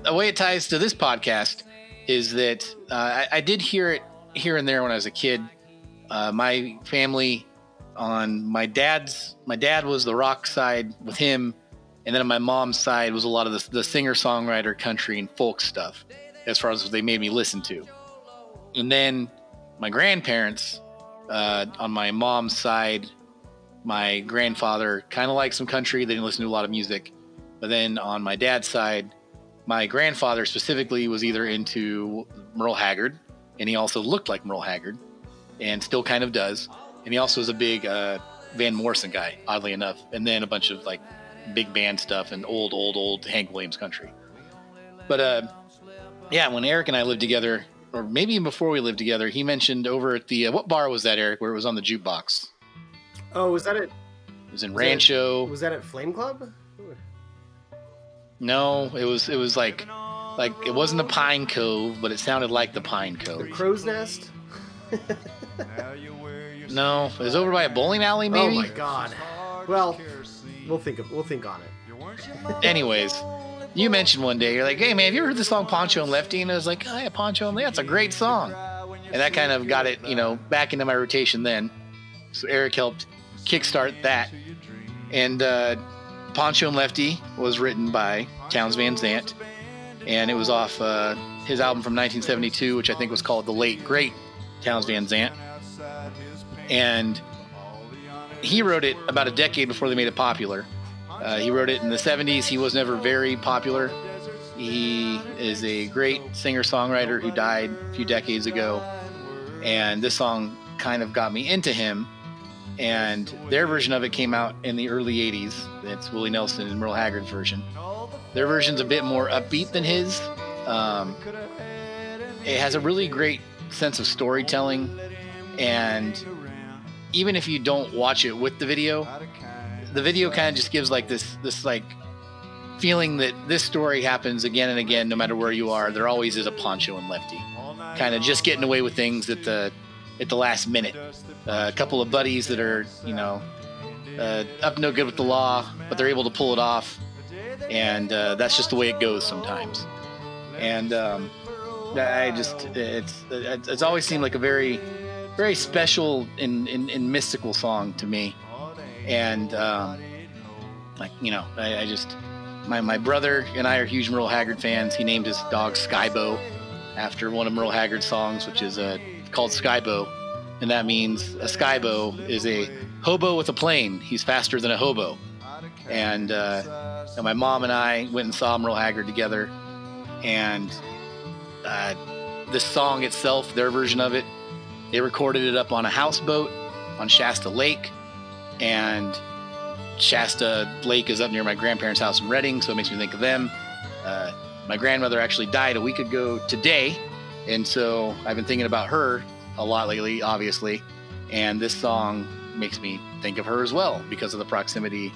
a way it ties to this podcast is that uh, I, I did hear it here and there when I was a kid. Uh, my family on my dad's my dad was the rock side with him, and then on my mom's side was a lot of the, the singer songwriter country and folk stuff as far as what they made me listen to. And then my grandparents uh, on my mom's side, my grandfather kind of liked some country. They didn't listen to a lot of music. But then on my dad's side, my grandfather specifically was either into Merle Haggard, and he also looked like Merle Haggard, and still kind of does. And he also was a big uh, Van Morrison guy, oddly enough. And then a bunch of like big band stuff and old, old, old Hank Williams country. But uh, yeah, when Eric and I lived together, or maybe even before we lived together, he mentioned over at the uh, what bar was that, Eric, where it was on the jukebox? Oh, was that it? It was in Was that- Rancho. Was that at Flame Club? No, it was it was like like it wasn't the Pine Cove, but it sounded like the Pine Cove. The Crow's Nest? No, it was over by a bowling alley, maybe. Oh my god. Well, we'll think of we'll think on it. Anyways, you mentioned one day you're like, "Hey man, have you ever heard the song Pancho and Lefty?" And I was like, "Oh yeah, Pancho and Lefty, that's a great song." And that kind of got it, you know, back into my rotation then. So Eric helped kickstart that. And uh, Pancho and Lefty was written by Townes Van Zandt, and it was off uh, his album from 1972, which I think was called The Late Great Townes Van Zandt. And he wrote it about a decade before they made it popular. Uh, he wrote it in the 70s. He was never very popular. He is a great singer songwriter who died a few decades ago. And this song kind of got me into him. And their version of it came out in the early 80s. It's Willie Nelson and Merle Haggard's version. Their version's a bit more upbeat than his. Um, it has a really great sense of storytelling. And even if you don't watch it with the video, the video kind of just gives like this this like feeling that this story happens again and again no matter where you are there always is a poncho and lefty kind of just getting away with things that the at the last minute. Uh, a couple of buddies that are you know uh, up no good with the law but they're able to pull it off. And uh, that's just the way it goes sometimes. And um, i just it's it's always seemed like a very very special and, and, and mystical song to me. And um, like you know I, I, just my, my brother and i are huge merle haggard fans. He named his dog skybo after one of merle haggard's songs which is uh, called skybo and that means a skybo is a hobo with a plane he's faster than a hobo and, uh, and my mom and i went and saw merle haggard together and uh, the song itself their version of it they recorded it up on a houseboat on shasta lake and Shasta Lake is up near my grandparents' house in Redding, so it makes me think of them. Uh, my grandmother actually died a week ago today, and so I've been thinking about her a lot lately, obviously. And this song makes me think of her as well because of the proximity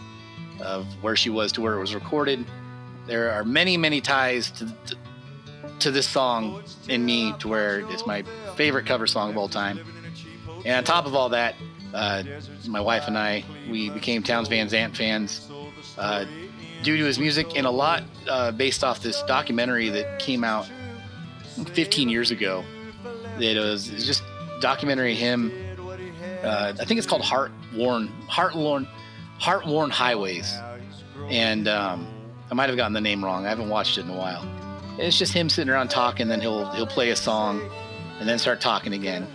of where she was to where it was recorded. There are many, many ties to, to, this song in me to where it's my favorite cover song of all time. And on top of all that, uh, my wife and I, we became Townes Van Zandt fans uh, due to his music and a lot uh, based off this documentary that came out 15 years ago. It was, it was just documentary him. Uh, I think it's called Heart Worn, Heart Worn, Heart Worn Highways, and um, I might have gotten the name wrong. I haven't watched it in a while. It's just him sitting around talking, then he'll he'll play a song, and then start talking again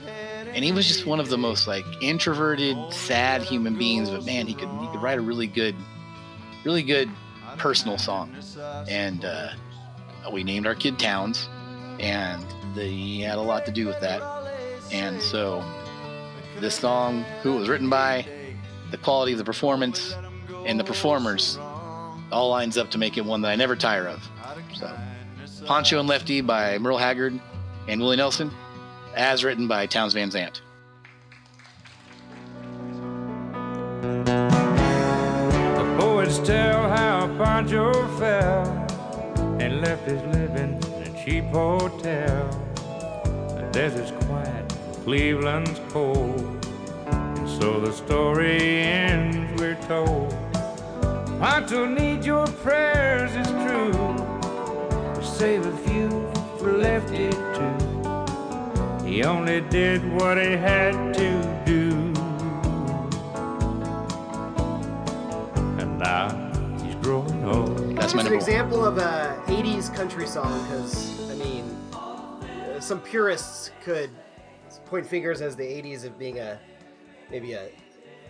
and he was just one of the most like introverted, sad human beings. But man, he could he could write a really good, really good personal song. And uh, we named our kid Towns, and the, he had a lot to do with that. And so this song, who it was written by, the quality of the performance, and the performers, all lines up to make it one that I never tire of. So, Pancho and Lefty by Merle Haggard and Willie Nelson as written by Townes Van Zandt. The poets tell how Pancho fell and left his living cheap hotel. The desert's quiet, Cleveland's cold, and so the story ends, we're told. Pancho needs your prayers, it's true, to save a few for Lefty too. He only did what he had to do. And now he's growing old. That's my an example of a 80s country song because, I mean, uh, some purists could point fingers as the 80s of being a maybe a,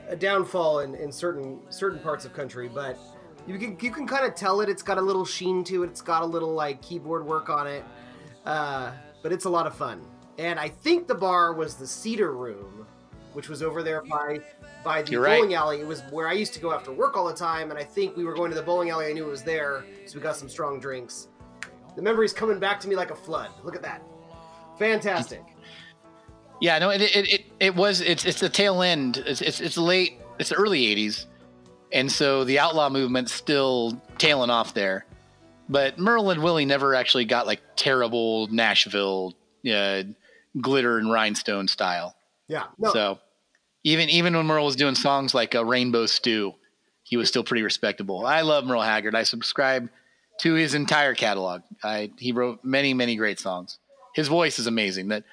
a downfall in, in certain certain parts of country, but you can you can kind of tell it. It's got a little sheen to it. It's got a little like keyboard work on it, uh, but it's a lot of fun. And I think the bar was the Cedar Room, which was over there by by the You're right. bowling alley. It was where I used to go after work all the time, and I think we were going to the bowling alley. I knew it was there, so we got some strong drinks. The memory's coming back to me like a flood. Look at that, fantastic. Yeah, no, it it, it, it was it's it's the tail end. It's, it's it's late. It's the early '80s, and so the outlaw movement's still tailing off there. But Merle and Willie never actually got like terrible Nashville uh, glitter and rhinestone style. Yeah, no, So even even when Merle was doing songs like a Rainbow Stew, he was still pretty respectable. I love Merle Haggard. I subscribe to his entire catalog. I he wrote many many great songs. His voice is amazing. That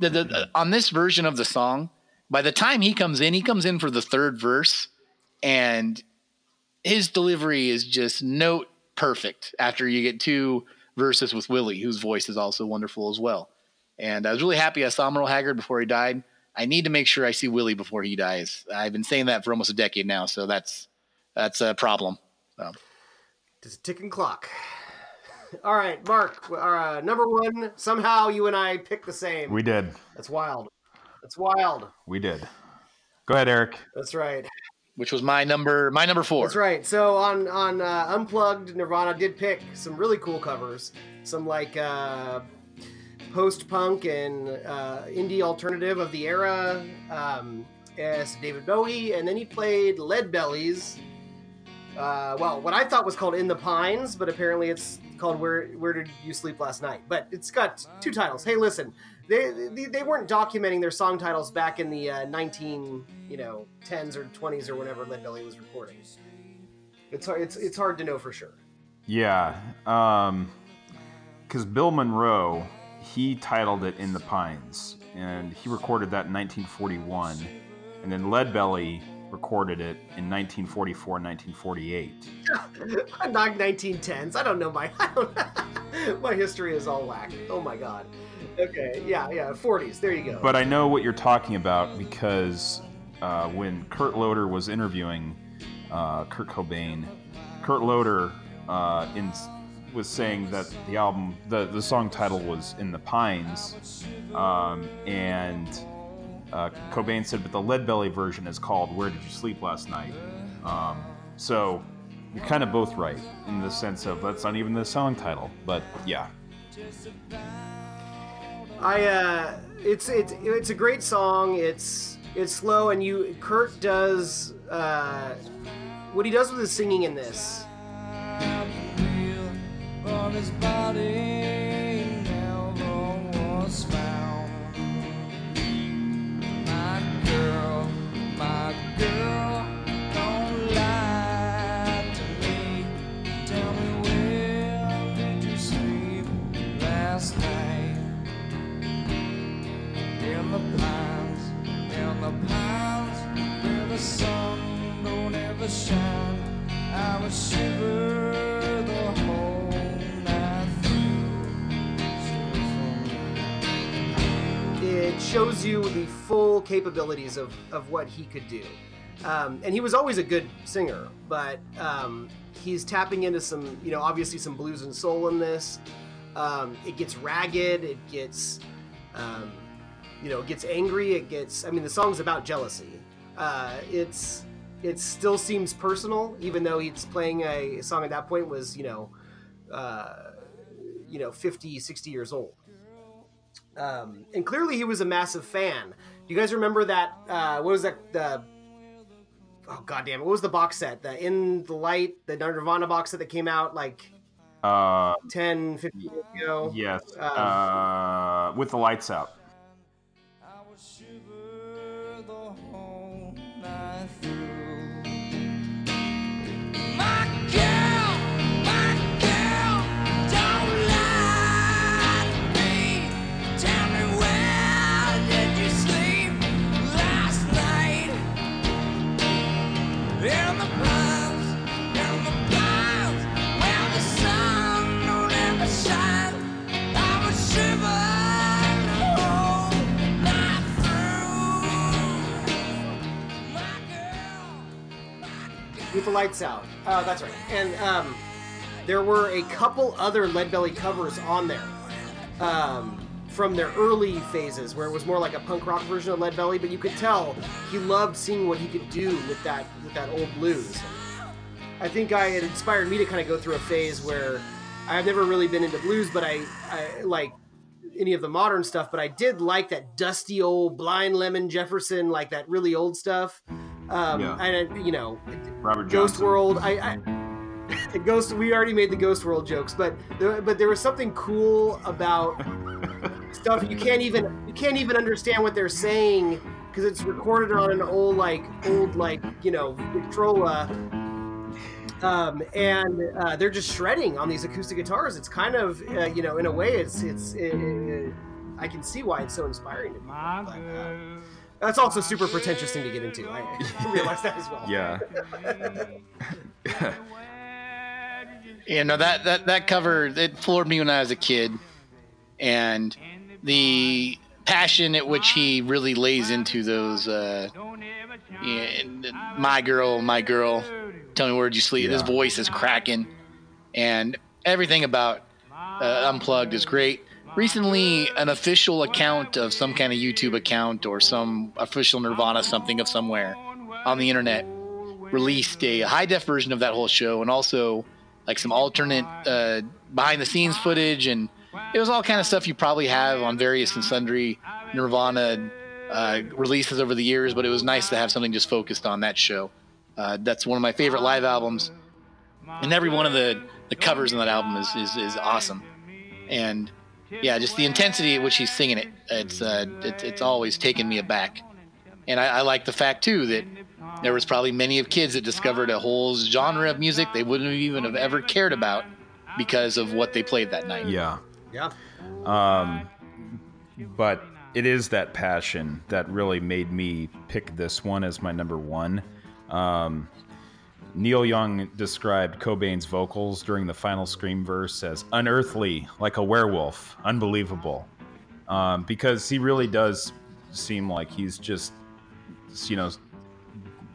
the, the on this version of the song, by the time he comes in, he comes in for the third verse, and his delivery is just note perfect after you get two verses with Willie, whose voice is also wonderful as well. And I was really happy I saw Merle Haggard before he died. I need to make sure I see Willie before he dies. I've been saying that for almost a decade now, so that's that's a problem. So. It's a ticking clock. All right, Mark, uh, number one. Somehow you and I picked the same. We did. That's wild. That's wild. We did. Go ahead, Eric. That's right. Which was my number my number four. That's right. So on on uh, Unplugged, Nirvana did pick some really cool covers. Some like uh, post punk and uh, indie alternative of the era. Um, as David Bowie, and then he played Lead Bellies. Uh, well, what I thought was called In the Pines, but apparently it's called Where Where Did You Sleep Last Night? But it's got two titles. Hey, listen, they they, they weren't documenting their song titles back in the uh, 19 you know 10s or 20s or whenever Lead Belly was recording. It's hard, it's it's hard to know for sure. Yeah, um, because Bill Monroe, he titled it "In the Pines," and he recorded that in 1941, and then Lead Belly recorded it in 1944 and 1948. I'm not 1910s. I don't know my I don't, my history is all whack. Oh my god. Okay, yeah, yeah, 40s. There you go. But I know what you're talking about because uh, when Kurt Loder was interviewing uh, Kurt Cobain, Kurt Loder uh, in, was saying that the album, the, the song title was "In the Pines," um, and uh, Cobain said, but the Lead Belly version is called "Where Did You Sleep Last Night." Um, so you're kind of both right in the sense of that's not even the song title, but yeah. I uh, it's it's it's a great song. It's it's slow, and you Kurt does uh, what he does with his singing in this. His body girl, my girl, capabilities of of what he could do. Um, and he was always a good singer, but um, he's tapping into some, you know, obviously some blues and soul in this. Um, it gets ragged. It gets, um, you know, it gets angry. It gets. I mean, the song's about jealousy. Uh, it's it still seems personal, even though he's playing a song at that point was, you know, uh, you know, 50, 60 years old. Um, and clearly he was a massive fan. Do you guys remember that? Uh, what was that? The oh goddamn! What was the box set? The In the Light, the Nirvana box set that came out like Uh, 10, 15 years ago. yes, Um, uh, with the lights out. I with the lights out. Uh, that's right. And um, there were a couple other Lead Belly covers on there um, from their early phases, where it was more like a punk rock version of Lead Belly. But you could tell he loved seeing what he could do with that with that old blues. I think I it inspired me to kind of go through a phase where I've never really been into blues, but I, I like any of the modern stuff. But I did like that dusty old Blind Lemon Jefferson, like that really old stuff. Um, Yeah. And uh, you know, Robert Ghost Johnson. World. I, I Ghost. We already made the Ghost World jokes, but there, but there was something cool about stuff you can't even you can't even understand what they're saying because it's recorded on an old like old like you know Victrola. Um, and uh, they're just shredding on these acoustic guitars. It's kind of, uh, you know, in a way, it's it's. It, it, I can see why it's so inspiring to me. My But, girl. that's also a super pretentious thing to get into. I realize that as well. Yeah. you know that that that cover it floored me when I was a kid, and the passion at which he really lays into those uh, yeah, my girl, my girl, tell me where'd you sleep. His voice is cracking, and everything about uh, Unplugged is great. Recently, an official account of some kind of YouTube account or some official Nirvana something of somewhere on the internet released a high def version of that whole show and also like some alternate uh, behind the scenes footage and it was all kind of stuff you probably have on various and sundry Nirvana uh, releases over the years, but it was nice to have something just focused on that show. Uh, that's one of my favorite live albums, and every one of the, the covers on that album is, is, is awesome. And yeah, just the intensity at which he's singing it, it's uh, it, it's always taken me aback. And I, I like the fact too that there was probably many of kids that discovered a whole genre of music they wouldn't even have ever cared about because of what they played that night. Yeah. Yeah. Um, but it is that passion that really made me pick this one as my number one. Um, Neil Young described Cobain's vocals during the final scream verse as unearthly, like a werewolf, unbelievable. Um, because he really does seem like he's just, you know,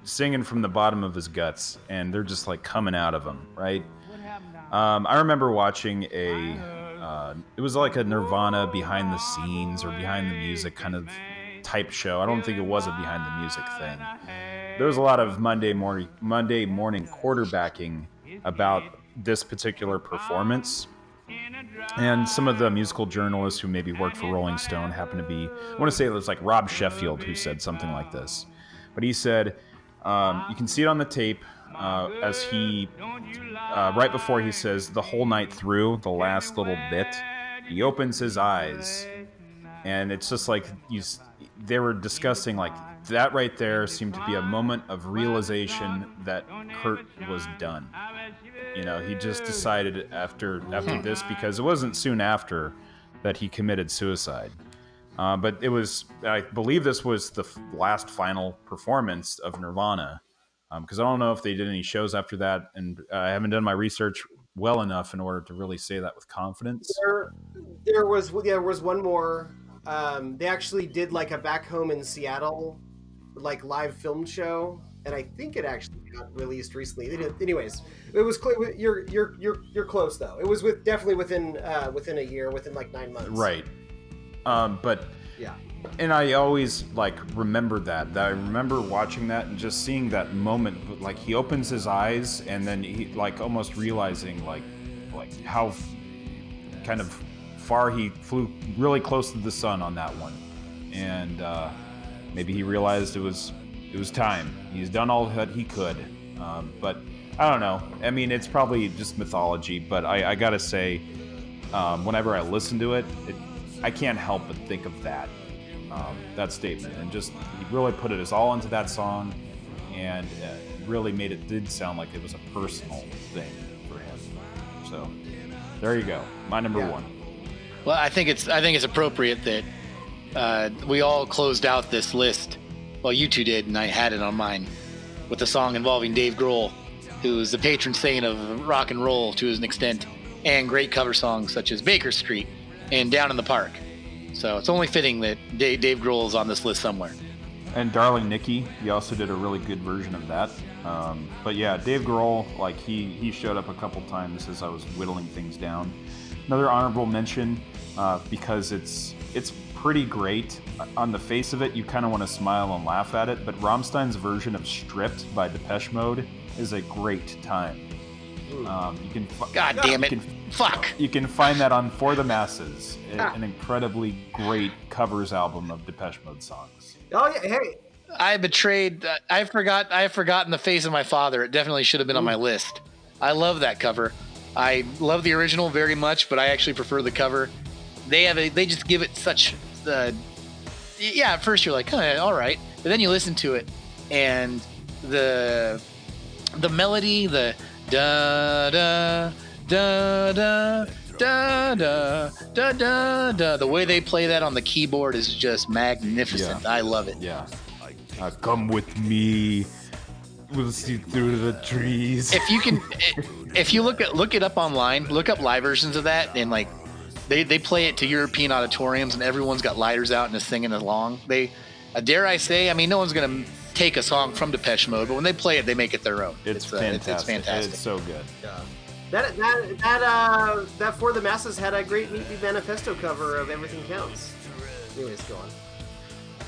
singing from the bottom of his guts, and they're just like coming out of him, right? Um, I remember watching a, uh, it was like a Nirvana behind the scenes or behind the music kind of type show. I don't think it was a behind the music thing. There was a lot of Monday morning Monday morning quarterbacking about this particular performance. And some of the musical journalists who maybe worked for Rolling Stone happened to be, I want to say it was like Rob Sheffield who said something like this. But he said, um, you can see it on the tape uh, as he, uh, right before he says the whole night through, the last little bit, he opens his eyes. And it's just like you, they were discussing like that right there seemed to be a moment of realization that Kurt was done. You know, he just decided after after this because it wasn't soon after that he committed suicide. Uh, but it was, I believe, this was the f- last final performance of Nirvana, because I don't know if they did any shows after that, and I haven't done my research well enough in order to really say that with confidence. There, there was there was one more. Um, they actually did like a back home in Seattle, like live film show, and I think it actually got released recently. Anyways, it was cl- you're you're you're you're close though. It was with definitely within uh, within a year, within like nine months. Right. Um, but Yeah. and I always like remember that. That I remember watching that and just seeing that moment. Like he opens his eyes and then he like almost realizing like like how f- kind of far he flew really close to the sun on that one, and uh, maybe he realized it was it was time. He's done all that he could, um, but I don't know. I mean, it's probably just mythology, but I, I gotta say, um, whenever I listen to it, it, I can't help but think of that um, that statement, and just he really put it as all into that song, and uh, really made it did sound like it was a personal thing for him. So there you go, my number Yeah. one. Well, I think it's I think it's appropriate that uh, we all closed out this list. Well, you two did, and I had it on mine with a song involving Dave Grohl, who is the patron saint of rock and roll to an extent, and great cover songs such as Baker Street and Down in the Park. So it's only fitting that Dave, Dave Grohl is on this list somewhere. And Darling Nikki, he also did a really good version of that. Um, but yeah, Dave Grohl, like he he showed up a couple times as I was whittling things down. Another honorable mention uh, because it's it's pretty great. On the face of it, you kind of want to smile and laugh at it. But Rammstein's version of "Stripped" by Depeche Mode is a great time. Um, you can fi- God damn it! you can Fuck. you can find that on For the Masses, a- an incredibly great covers album of Depeche Mode songs. Oh yeah. Hey. I betrayed. Uh, I forgot. I have forgotten the face of my father. It definitely should have been on my list. I love that cover. I love the original very much, but I actually prefer the cover. They have a. They just give it such. Uh, yeah, at first you're like, oh, all right, but then you listen to it, and the the melody, the da da da da da da da da da, the way they play that on the keyboard is just magnificent. Yeah. I love it. Yeah. Uh, come with me. We'll see through the trees. if you can if you look at look it up online look up live versions of that and like they they play it to european auditoriums and everyone's got lighters out and is singing along they uh, dare i say i mean no one's gonna take a song from depeche mode but when they play it they make it their own It's, uh, fantastic. it's, fantastic It's so good. Yeah. That that that uh that for the masses had a great Meat Beat Manifesto cover of Everything Counts. Anyways, go on.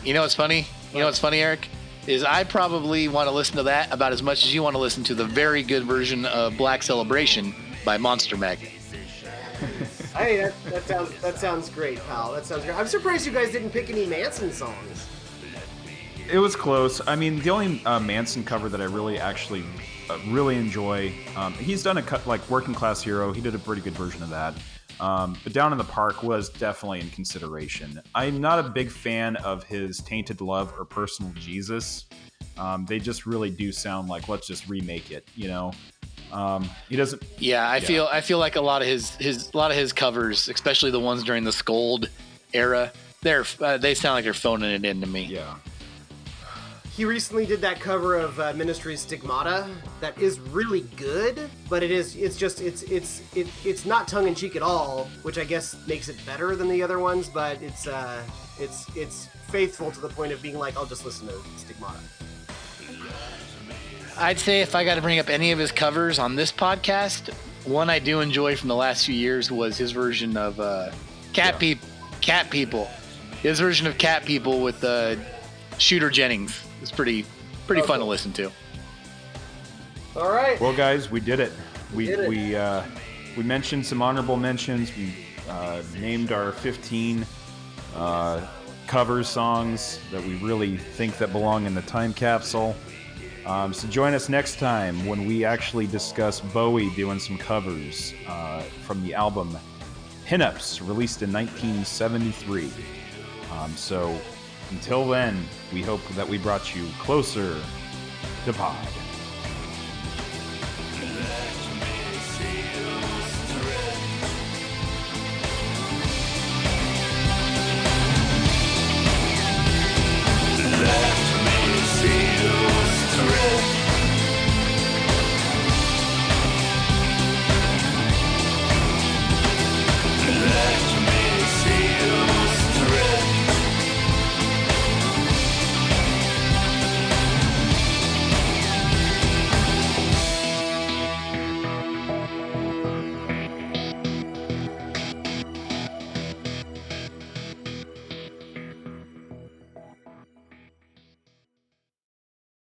you know what's funny you know what's funny eric is i probably want to listen to that about as much as you want to listen to the very good version of black celebration by monster magnet Hey, that, that sounds that sounds great, pal. That sounds great. I'm surprised you guys didn't pick any Manson songs. It was close. I mean, the only uh, Manson cover that I really actually uh, really enjoy. Um, he's done a cut like Working Class Hero. He did a pretty good version of that. Um, but Down in the Park was definitely in consideration. I'm not a big fan of his Tainted Love or Personal Jesus. Um, they just really do sound like let's just remake it. You know, um, he doesn't. Yeah, I Yeah. feel I feel like a lot of his his a lot of his covers, especially the ones during the Scold era, they're uh, they sound like they're phoning it in to me. Yeah. He recently did that cover of uh, Ministry's Stigmata that is really good, but it is it's just it's it's it, it's not tongue in cheek at all, which I guess makes it better than the other ones. But it's uh it's it's faithful to the point of being like I'll just listen to Stigmata. I'd say if I got to bring up any of his covers on this podcast, one I do enjoy from the last few years was his version of uh, Cat Peop Cat People. His version of Cat People with uh, Shooter Jennings is pretty pretty fun to listen to. All right. Well, guys, we did it. We did it. we uh, we mentioned some honorable mentions. We uh, named our 15 uh, cover songs that we really think that belong in the time capsule. Um, so join us next time when we actually discuss Bowie doing some covers uh, from the album Pinups, released in 1973. Um, so until then, we hope that we brought you closer to Pod. see.